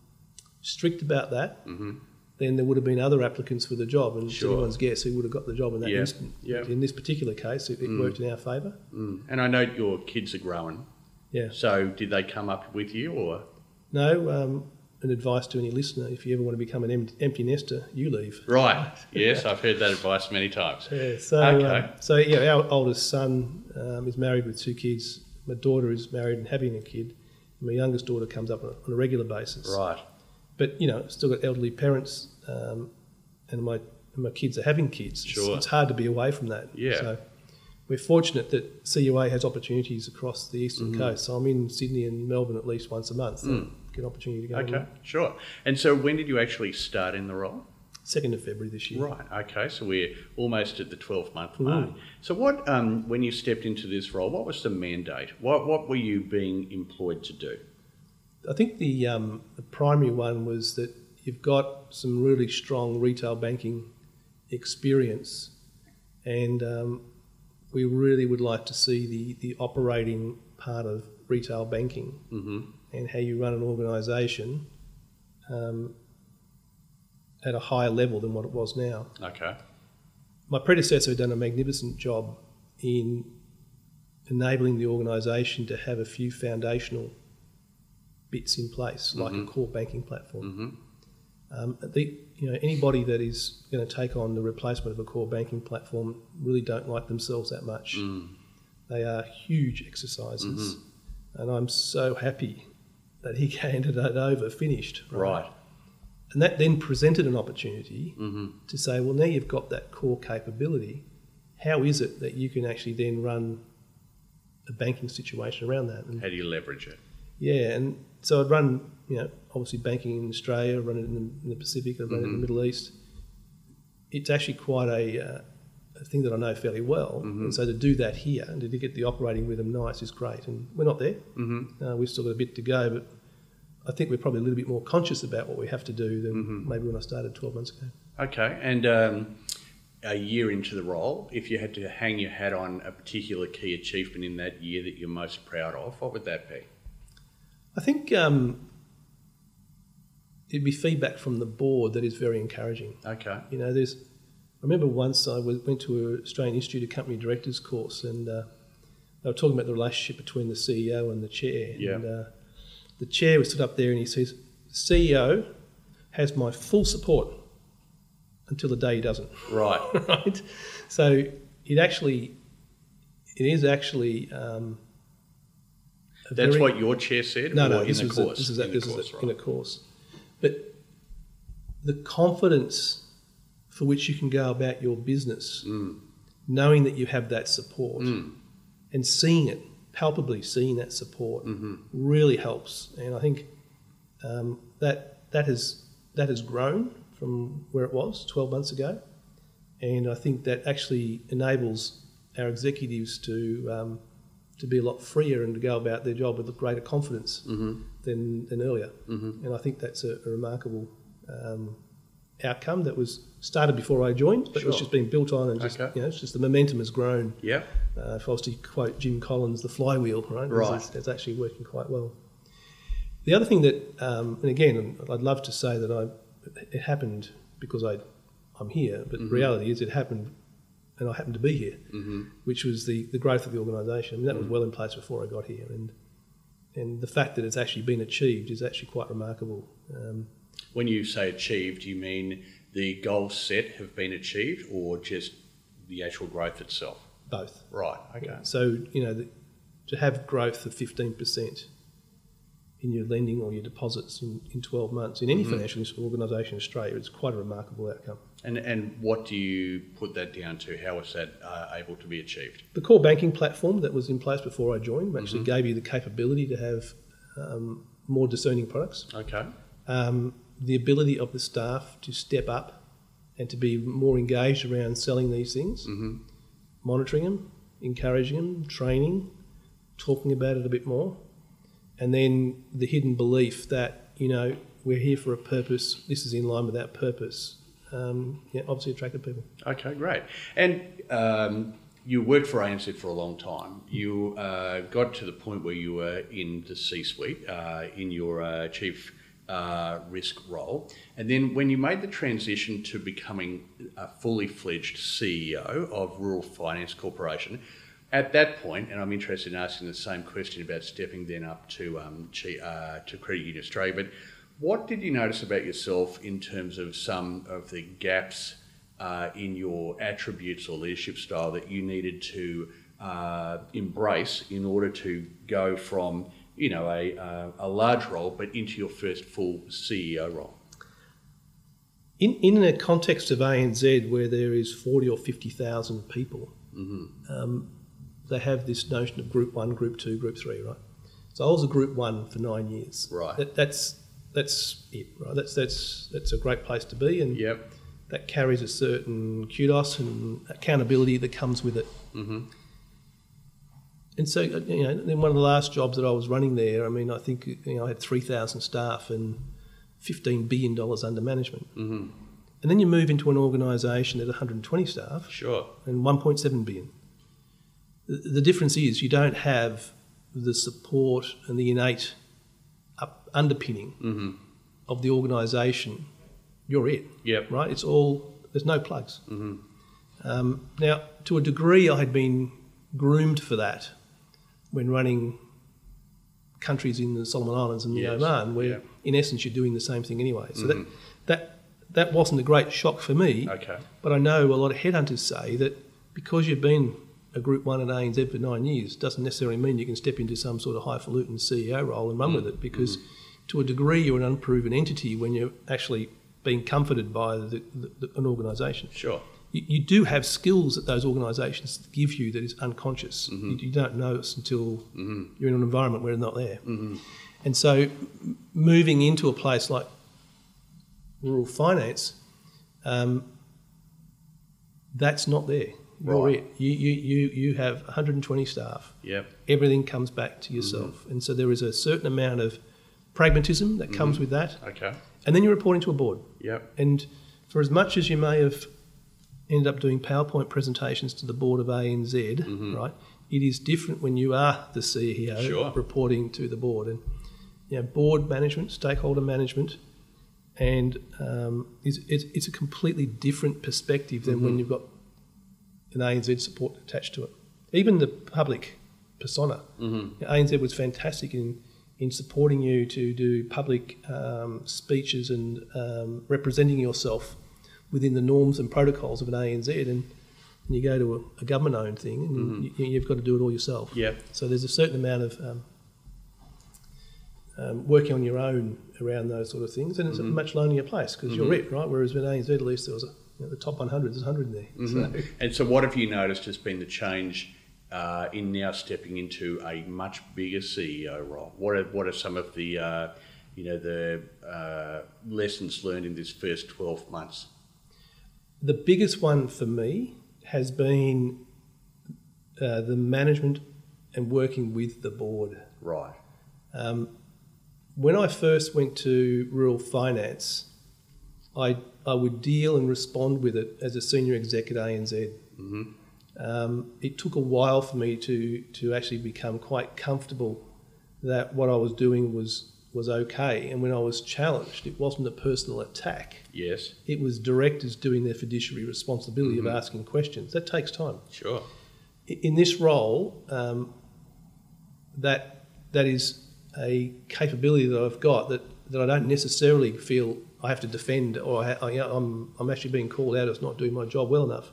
strict about that, hmm then there would have been other applicants for the job, and Sure. anyone's guess who would have got the job in that Yeah. instant. Yeah. In this particular case, it, it worked in our favour. Mm. And I know your kids are growing. Yeah. So did they come up with you or? No, um, an advice to any listener: if you ever want to become an empty nester, you leave. Right. Yes, I've heard that advice many times. Yeah, so, Okay. um, so yeah, our oldest son um, is married with two kids. My daughter is married and having a kid. My youngest daughter comes up on a, on a regular basis. Right. But you know, still got elderly parents, um, and my and my kids are having kids. It's- Sure. It's, hard to be away from that. Yeah. So we're fortunate that CUA has opportunities across the eastern Mm-hmm. coast. So I'm in Sydney and Melbourne at least once a month. So get an opportunity to go. Mm. Okay. Sure. And so when did you actually start in the role? Second of February this year. Right. Okay. So we're almost at the 12 month Mm. mark. So what, um, when you stepped into this role, what was the mandate? What, what were you being employed to do? I think the, um, the primary one was that you've got some really strong retail banking experience, and um, we really would like to see the, the operating part of retail banking Mm-hmm. and how you run an organisation um, at a higher level than what it was now. Okay. My predecessor had done a magnificent job in enabling the organisation to have a few foundational bits in place, like a core banking platform. Mm-hmm. Um, the, you know, anybody that is going to take on the replacement of a core banking platform really don't like themselves that much. Mm. They are huge exercises, and I'm so happy that he handed it over finished. Right. And that then presented an opportunity Mm-hmm. to say, well, now you've got that core capability. How is it that you can actually then run a banking situation around that? And How do you leverage it? yeah, and so I'd run, you know, obviously banking in Australia, run it in the, in the Pacific, I'd run it in the Middle East. It's actually quite a, uh, a thing that I know fairly well. And so to do that here and to get the operating rhythm nice is great. And we're not there. Mm-hmm. Uh, we've still got a bit to go, but I think we're probably a little bit more conscious about what we have to do than maybe when I started 12 months ago. Okay. And um, a year into the role, if you had to hang your hat on a particular key achievement in that year that you're most proud of, what would that be? I think um, it'd be feedback from the board that is very encouraging. Okay. You know, there's. I remember once I went to an Australian Institute of Company Directors course, and uh, they were talking about the relationship between the CEO and the chair. Yeah. And uh, the chair was stood up there, and he says, "CEO has my full support until the day he doesn't." Right. right? So it actually, it is actually. Um, That's very- what your chair said? no, no, in this the was course? A, this is a, In this course, is a, right. in a course. But the confidence for which you can go about your business, Mm. knowing that you have that support, Mm. and seeing it palpably, seeing that support, Mm-hmm. really helps. And I think um, that that has that has grown from where it was 12 months ago, and I think that actually enables our executives to um, to be a lot freer and to go about their job with greater confidence Mm-hmm. than, than earlier. Mhm. And I think that's a, a remarkable um, outcome that was started before I joined, but Sure. it's just been built on and just, Okay. you know, it's just the momentum has grown. Yep. Uh, if I was to quote Jim Collins, the flywheel, right? Right. It's, it's actually working quite well. The other thing that, um, and again, I'd love to say that I, it happened because I, I'm here, but the reality is it happened and I happened to be here, Mm-hmm. which was the, the growth of the organisation. I mean, that was well in place before I got here. And, and the fact that it's actually been achieved is actually quite remarkable. Um, When you say achieved, you mean the goals set have been achieved or just the actual growth itself? both. Right. Okay. So, you know, the, to have growth of 15% in your lending or your deposits in, in 12 months in any financial organisation in Australia is quite a remarkable outcome. And and what do you put that down to? How was that uh, able to be achieved? The core banking platform that was in place before I joined actually gave you the capability to have um, more discerning products, Okay. um, the ability of the staff to step up and to be more engaged around selling these things, Mm-hmm. monitoring them, encouraging them, training, talking about it a bit more, and then the hidden belief that you know we're here for a purpose. This is in line with that purpose. Um, yeah, obviously attracted people. Okay, great. And um, you worked for ANZ for a long time. You uh, got to the point where you were in the C-suite, uh, in your uh, chief uh, risk role. And then when you made the transition to becoming a fully fledged CEO of Rural Finance Corporation, at that point, and I'm interested in asking the same question about stepping then up to um, uh, to Credit Union Australia, but what did you notice about yourself in terms of some of the gaps uh, in your attributes or leadership style that you needed to uh, embrace in order to go from you know a, uh, a large role but into your first full CEO role? In, in the context of ANZ, where there is 40 or 50,000 people, mm-hmm. um, they have this notion of group one, group two, group three, right? So I was a group one for nine years. Right. That, that's that's it, right? That's that's that's a great place to be, and yep. that carries a certain kudos and accountability that comes with it. Mm-hmm. And so, uh, you know, in one of the last jobs that I was running there, I mean, I think you know I had three thousand staff and fifteen billion dollars under management. Mm-hmm. And then you move into an organisation at 120 staff, sure, and 1.7 billion. The, the difference is you don't have the support and the innate underpinning mm-hmm. of the organisation, you're it. Yep. Right? It's all, there's no plugs. Mm-hmm. Um, now, to a degree, I had been groomed for that when running countries in the Solomon Islands and yes. Oman, where yep. in essence you're doing the same thing anyway. So mm-hmm. that, that, that wasn't a great shock for me. Okay. But I know a lot of headhunters say that because you've been a Group 1 at ANZ for nine years doesn't necessarily mean you can step into some sort of highfalutin CEO role and run mm. with it because mm. to a degree you're an unproven entity when you're actually being comforted by the, the, an organisation. Sure. You, you, do have skills that those organisations give you that is unconscious. Mm-hmm. You, you, don't know notice until mm-hmm. you're in an environment where they're not there. Mm-hmm. And so moving into a place like rural finance, um, that's not there. You're Right. it. You, you, you, you have 120 staff. Yep. Everything comes back to yourself. And so there is a certain amount of pragmatism that comes with that. Okay. And then you're reporting to a board. Yep. And for as much as you may have ended up doing PowerPoint presentations to the board of ANZ, right, it is different when you are the CEO Sure. reporting to the board. And you know, board management, stakeholder management, and um, is, it's, it's a completely different perspective than when you've got an ANZ support attached to it. Even the public persona. Mm-hmm. ANZ was fantastic in, in supporting you to do public um, speeches and um, representing yourself within the norms and protocols of an ANZ. And, and you go to a, a government owned thing and Mm-hmm. you, have got to do it all yourself. Yep. So there's a certain amount of um, um, working on your own around those sort of things, and it's Mm-hmm. a much lonelier place because you're it, right? Whereas with ANZ, at least there was a you know, the top 100, there's 100 there. Mm-hmm. So, And so, what have you noticed has been the change uh, in now stepping into a much bigger CEO role? What are what are some of the uh, you know the uh, lessons learned in this first twelve months? The biggest one for me has been uh, the management and working with the board. Right. Um, when I first went to rural finance, I, I would deal and respond with it as a senior exec at ANZ. Mm-hmm. Um, it took a while for me to, to actually become quite comfortable that what I was doing was, was okay. And when I was challenged, it wasn't a personal attack. Yes. It was directors doing their fiduciary responsibility Mm-hmm. of asking questions. That takes time. Sure. In this role, um, that that is a capability that I've got that, that I don't necessarily feel I have to defend or I, you know, I'm, I'm actually being called out as not doing my job well enough.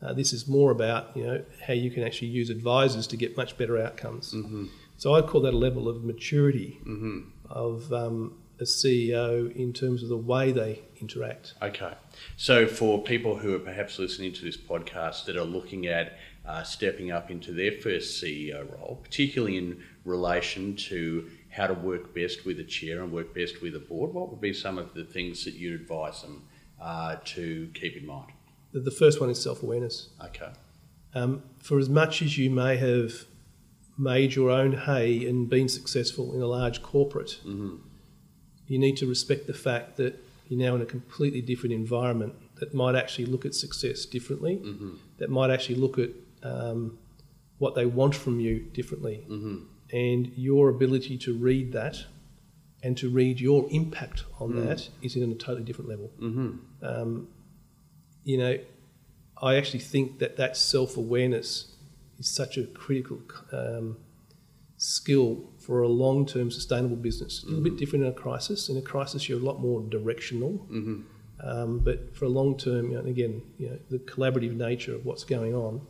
Uh, this is more about you know how you can actually use advisors to get much better outcomes. Mm-hmm. So I'd call that a level of maturity Mm-hmm. of um, a CEO in terms of the way they interact. Okay. So, for people who are perhaps listening to this podcast that are looking at uh, stepping up into their first CEO role, particularly in relation to how to work best with a chair and work best with a board, what would be some of the things that you'd advise them uh, to keep in mind? The, the first one is self awareness. Okay. Um, for as much as you may have made your own hay and been successful in a large corporate, Mm-hmm. you need to respect the fact that you're now in a completely different environment that might actually look at success differently, Mm-hmm. that might actually look at um, what they want from you differently. Mm-hmm. And your ability to read that and to read your impact on that is in a totally different level. Mm-hmm. Um, you know, I actually think that that self awareness is such a critical um, skill for a long term sustainable business. A little bit different in a crisis. In a crisis, you're a lot more directional. Mm-hmm. Um, but for a long term, you know, again, you know, the collaborative nature of what's going on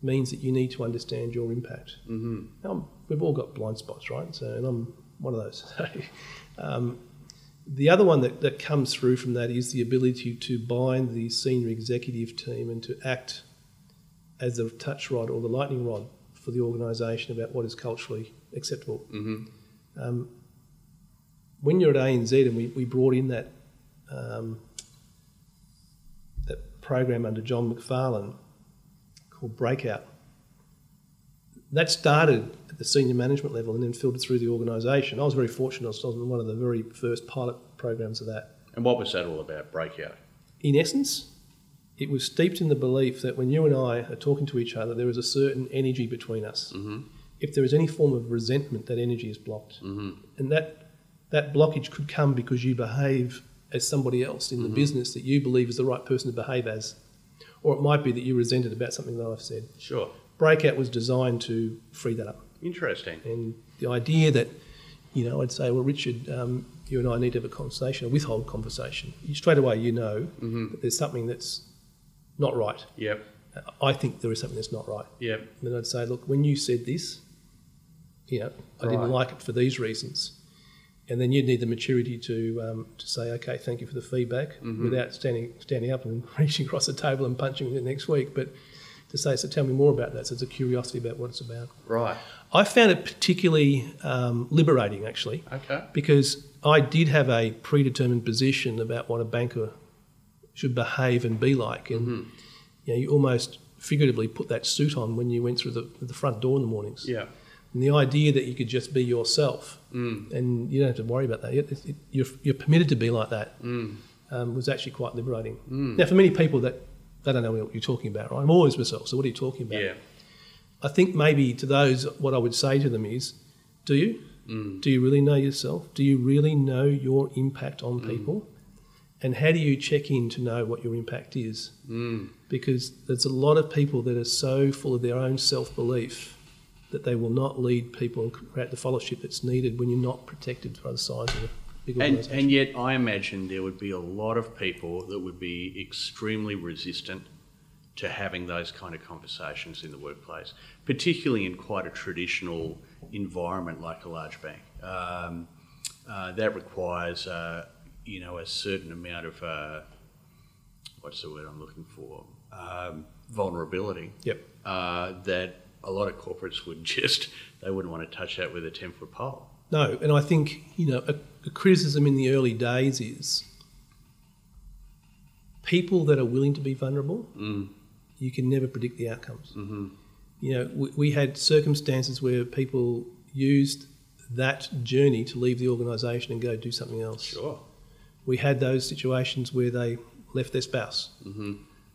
means that you need to understand your impact. Mm-hmm. Now, we've all got blind spots, right? So, and I'm one of those. um, the other one that, that comes through from that is the ability to bind the senior executive team and to act as the touch rod or the lightning rod for the organisation about what is culturally acceptable. Mm-hmm. Um, when you're at ANZ and we, we brought in that um, that program under John McFarlane called Breakout, that started at the senior management level and then filtered through the organisation. I was very fortunate. I was on one of the very first pilot programs of that. And what was that all about? Breakout. In essence, it was steeped in the belief that when you and I are talking to each other, there is a certain energy between us. Mm-hmm. If there is any form of resentment, that energy is blocked. Mm-hmm. And that that blockage could come because you behave as somebody else in the business that you believe is the right person to behave as. Or it might be that you resented about something that I've said. Sure. Breakout was designed to free that up. Interesting. And the idea that, you know, I'd say, well, Richard, um, you and I need to have a conversation, a withhold conversation. You, straight away, you know that there's something that's not right. Yep. I think there is something that's not right. Yep. And then I'd say, look, when you said this, you know, I didn't like it for these reasons. And then you'd need the maturity to um, to say, okay, thank you for the feedback, without standing standing up and reaching across the table and punching it next week, but to say, so tell me more about that. So it's a curiosity about what it's about. Right. I found it particularly um, liberating, actually, Okay. because I did have a predetermined position about what a banker should behave and be like, and mm-hmm. you know, you almost figuratively put that suit on when you went through the, the front door in the mornings. Yeah. And the idea that you could just be yourself mm. and you don't have to worry about that. It, it, you're, you're permitted to be like that mm. um, was actually quite liberating. Mm. Now, for many people, that they don't know what you're talking about, right? I'm always myself, so what are you talking about? Yeah. I think maybe to those, what I would say to them is, do you? Do you really know yourself? Do you really know your impact on people? And how do you check in to know what your impact is? Mm. Because there's a lot of people that are so full of their own self belief that they will not lead people and create the fellowship that's needed when you're not protected for the size of a big And, organisation. and yet, I imagine there would be a lot of people that would be extremely resistant to having those kind of conversations in the workplace, particularly in quite a traditional environment like a large bank. Um, uh, that requires, uh, you know, a certain amount of uh, what's the word I'm looking for? Um, vulnerability. Yep. Uh, that a lot of corporates would just they wouldn't want to touch that with a ten foot pole. No, and I think you know a, a criticism in the early days is people that are willing to be vulnerable. Mm. You can never predict the outcomes. Mm-hmm. You know, we, we had circumstances where people used that journey to leave the organisation and go do something else. Sure. We had those situations where they left their spouse. Mm-hmm.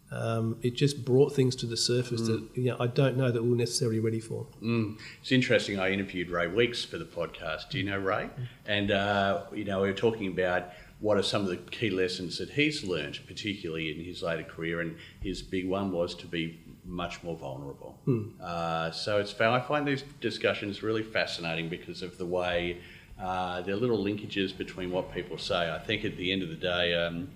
Um, it just brought things to the surface that you know I don't know that we we're necessarily ready for. Mm. It's interesting. I interviewed Ray Weeks for the podcast. Do you know Ray? And uh, you know, we were talking about what are some of the key lessons that he's learned, particularly in his later career. And his big one was to be much more vulnerable. Uh, so it's I find these discussions really fascinating because of the way uh, there are little linkages between what people say. I think at the end of the day. Um,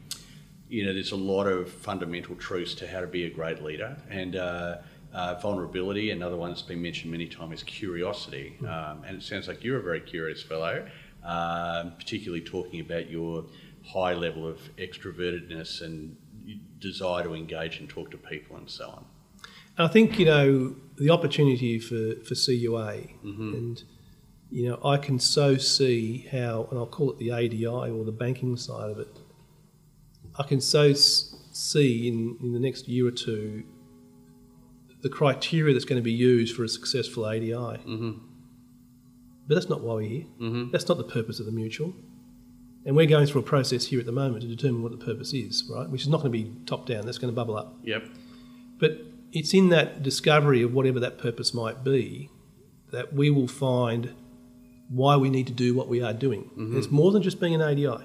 you know, there's a lot of fundamental truths to how to be a great leader, and uh, uh, vulnerability. Another one that's been mentioned many times is curiosity, um, and it sounds like you're a very curious fellow, um, particularly talking about your high level of extrovertedness and desire to engage and talk to people and so on. I think you know the opportunity for for CUA, and you know I can so see how, and I'll call it the ADI or the banking side of it. I can so see in, in the next year or two the criteria that's going to be used for a successful ADI. Mm-hmm. But that's not why we're here. Mm-hmm. That's not the purpose of the mutual. And we're going through a process here at the moment to determine what the purpose is, right? Which is not going to be top down. That's going to bubble up. Yep. But it's in that discovery of whatever that purpose might be that we will find why we need to do what we are doing. It's more than just being an ADI.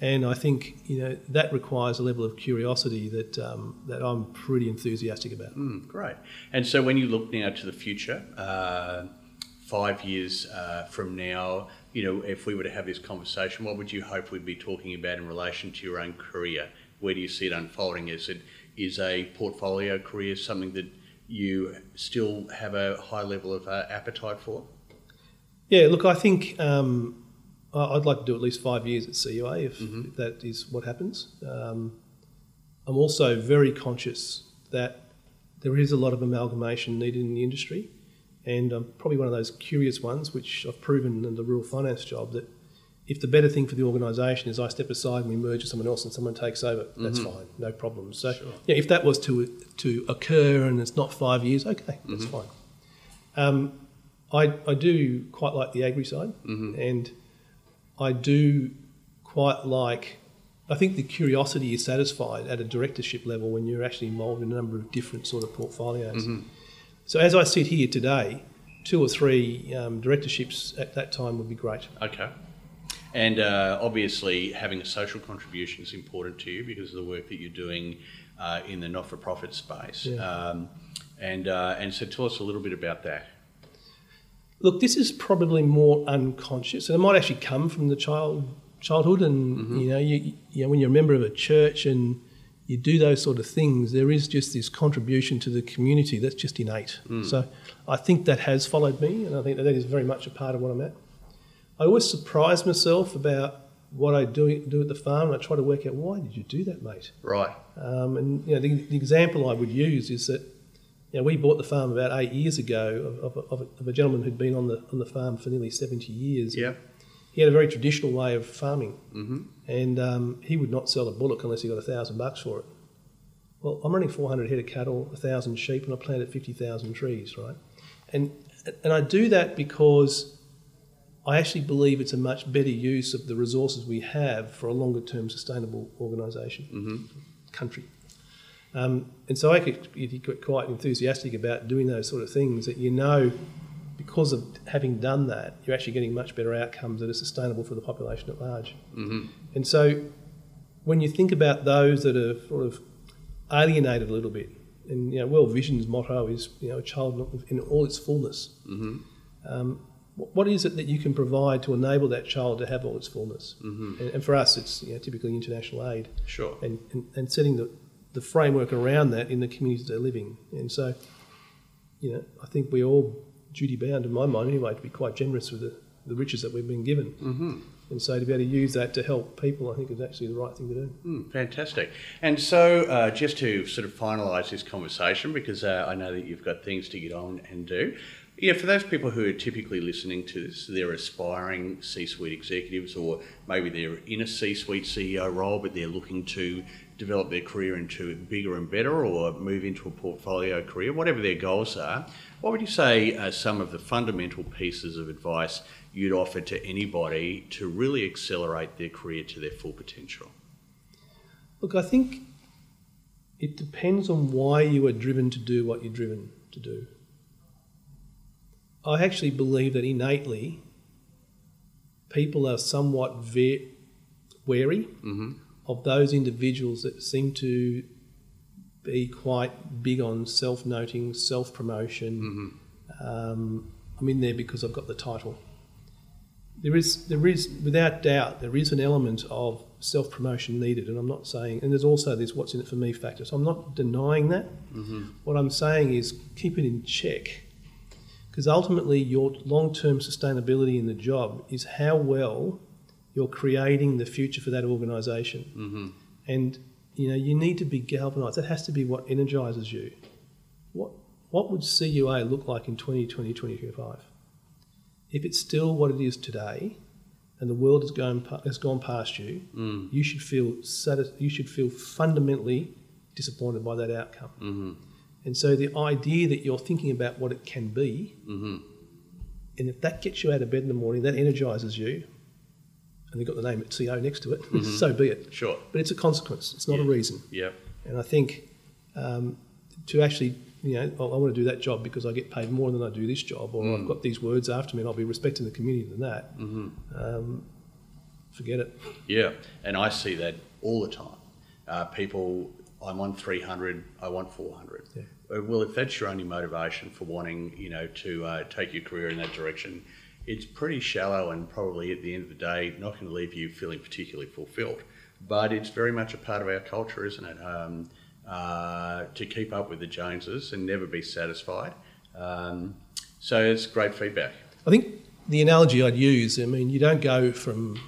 And I think you know that requires a level of curiosity that um, that I'm pretty enthusiastic about. Mm, great. And so when you look now to the future, uh, five years uh, from now, you know, if we were to have this conversation, what would you hope we'd be talking about in relation to your own career? Where do you see it unfolding? Is it is a portfolio career something that you still have a high level of uh, appetite for? Yeah, look, I think um, I'd like to do at least five years at CUA if, if that is what happens. Um, I'm also very conscious that there is a lot of amalgamation needed in the industry, and I'm probably one of those curious ones, which I've proven in the rural finance job that if the better thing for the organisation is I step aside and we merge with someone else and someone takes over, that's fine, no problem. So, yeah, if that was to to occur and it's not five years, okay, that's fine. Um, I, I do quite like the agri side, and I do quite like. I think the curiosity is satisfied at a directorship level when you're actually involved in a number of different sort of portfolios. So as I sit here today, two or three um, directorships at that time would be great. Okay. And uh, obviously, having a social contribution is important to you because of the work that you're doing uh, in the not-for-profit space. Yeah. Um, and uh, and so, tell us a little bit about that. Look, this is probably more unconscious, and it might actually come from the child childhood. And you know, you, you know, when you're a member of a church and you do those sort of things, there is just this contribution to the community that's just innate. So I think that has followed me, and I think that that is very much a part of what I'm at. I always surprise myself about what I do do at the farm, and I try to work out why did you do that, mate. Right. Um, and you know, the, the example I would use is that know, we bought the farm about eight years ago of, of, of, a, gentleman who'd been on the on the farm for nearly seventy years. Yeah. He had a very traditional way of farming, Mhm. and um, he would not sell a bullock unless he got a thousand bucks for it. Well, I'm running 400 head of cattle, a thousand sheep, and I planted 50,000 trees, right? And and I do that because I actually believe it's a much better use of the resources we have for a longer term sustainable organisation, country. Um, and so I could you get quite enthusiastic about doing those sort of things that you know, because of having done that, you're actually getting much better outcomes that are sustainable for the population at large. Mm-hmm. And so when you think about those that are sort of alienated a little bit, and you know, World Vision's motto is you know, a child in all its fullness. Mm-hmm. Um, what is it that you can provide to enable that child to have all its fullness? Mm-hmm. And, and for us, it's you know, typically international aid Sure. and, and, and setting the, the framework around that in the communities they're living. And so, you know, I think we're all duty bound, in my mind anyway, to be quite generous with the, the riches that we've been given. Mm-hmm. And so to be able to use that to help people, I think is actually the right thing to do. Mm, fantastic. And so, uh, just to sort of finalise this conversation, because uh, I know that you've got things to get on and do. Yeah, for those people who are typically listening to this, they're aspiring C-suite executives, or maybe they're in a C-suite CEO role, but they're looking to develop their career into bigger and better, or move into a portfolio career, whatever their goals are. What would you say are some of the fundamental pieces of advice you'd offer to anybody to really accelerate their career to their full potential? Look, I think it depends on why you are driven to do what you're driven to do. I actually believe that innately people are somewhat ve- wary Mm-hmm. of those individuals that seem to be quite big on self noting, self promotion. Um, I'm in there because I've got the title. There is, there is, without doubt, there is an element of self promotion needed, and I'm not saying, and there's also this what's in it for me factor. So I'm not denying that. What I'm saying is keep it in check, because ultimately your long term sustainability in the job is how well you're creating the future for that organisation. Mm-hmm. And you know, you need to be galvanised. That has to be what energises you. What what would CUA look like in 2020, 2025? If it's still what it is today, and the world has gone has gone past you, Mm. you should feel you should feel fundamentally disappointed by that outcome. Mm-hmm. And so the idea that you're thinking about what it can be, Mm-hmm. and if that gets you out of bed in the morning, that energises you, and they've got the name at CO next to it, so be it. Sure. But it's a consequence. It's not a reason. Yep. And I think um, to actually you know, I, I want to do that job because I get paid more than I do this job, or I've got these words after me, and I'll be respecting the community than that. Um, forget it. Yeah, and I see that all the time. Uh, people, I want 300, I want 400. Yeah. Well, if that's your only motivation for wanting, you know, to uh, take your career in that direction, it's pretty shallow and probably at the end of the day not going to leave you feeling particularly fulfilled. But it's very much a part of our culture, isn't it? Um, uh, to keep up with the Joneses and never be satisfied. Um, so it's great feedback. I think the analogy I'd use, I mean, you don't go from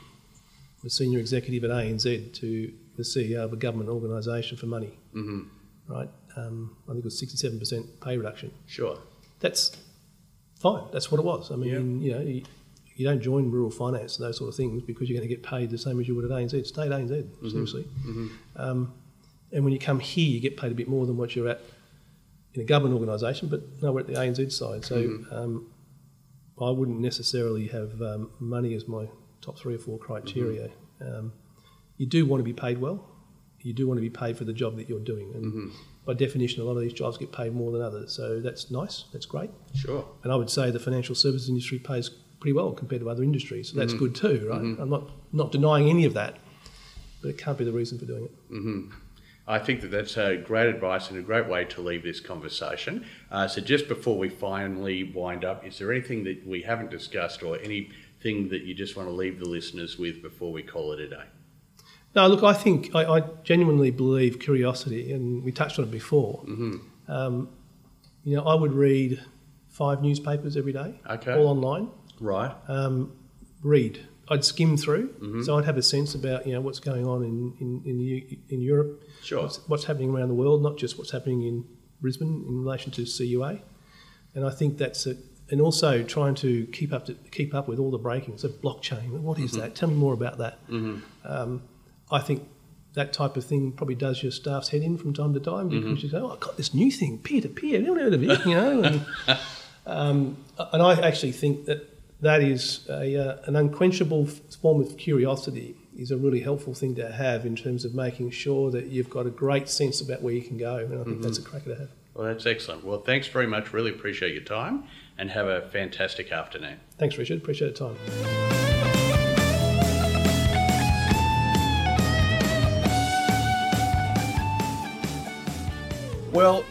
a senior executive at ANZ to the CEO of a government organisation for money, hmm right? Um, I think it was 67% pay reduction. Sure. That's fine. That's what it was. I mean, you know, you, you don't join rural finance and those sort of things because you're going to get paid the same as you would at ANZ. Stay at ANZ, seriously. Um, and when you come here, you get paid a bit more than what you're at in a government organisation, but no, we're at the ANZ side. So um, I wouldn't necessarily have um, money as my top three or four criteria. Um, you do want to be paid well. You do want to be paid for the job that you're doing. And mm-hmm. by definition, a lot of these jobs get paid more than others. So that's nice. That's great. Sure. And I would say the financial services industry pays pretty well compared to other industries. So that's mm-hmm. good too, right? Mm-hmm. I'm not, not denying any of that, but it can't be the reason for doing it. I think that that's a great advice and a great way to leave this conversation. Uh, so, just before we finally wind up, is there anything that we haven't discussed or anything that you just want to leave the listeners with before we call it a day? No, look, I think I, I genuinely believe curiosity, and we touched on it before. Um, you know, I would read five newspapers every day, Okay. all online. Right. Um, read. I'd skim through, so I'd have a sense about you know what's going on in in in, the, in Europe, Sure. what's, what's happening around the world, not just what's happening in Brisbane in relation to CUA, and I think that's it. And also trying to keep up to keep up with all the breakings of blockchain. What is that? Tell me more about that. Um, I think that type of thing probably does your staff's head in from time to time because you go, "Oh, I got this new thing, peer to peer. Never heard of it," you know. And, um, and I actually think that that is a, uh, an unquenchable form of curiosity. Is a really helpful thing to have in terms of making sure that you've got a great sense about where you can go, and I think that's a cracker to have. Well, that's excellent. Well, thanks very much. Really appreciate your time and have a fantastic afternoon. Thanks, Richard. Appreciate the time. Well,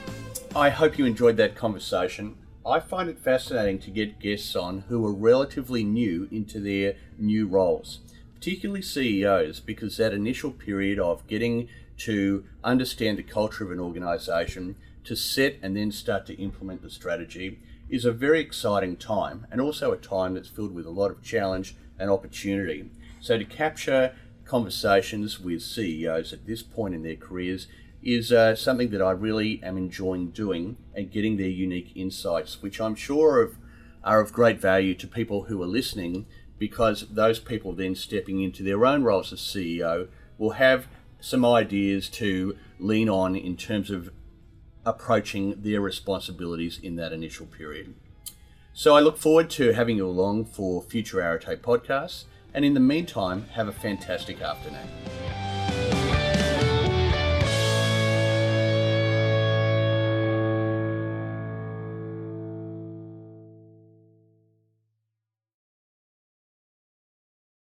I hope you enjoyed that conversation. I find it fascinating to get guests on who are relatively new into their new roles, particularly CEOs, because that initial period of getting to understand the culture of an organization, to set and then start to implement the strategy, is a very exciting time and also a time that's filled with a lot of challenge and opportunity. So, to capture conversations with CEOs at this point in their careers is uh, something that I really am enjoying doing and getting their unique insights, which I'm sure of, are of great value to people who are listening because those people then stepping into their own roles as CEO will have some ideas to lean on in terms of approaching their responsibilities in that initial period. So I look forward to having you along for future Arete podcasts, and in the meantime, have a fantastic afternoon.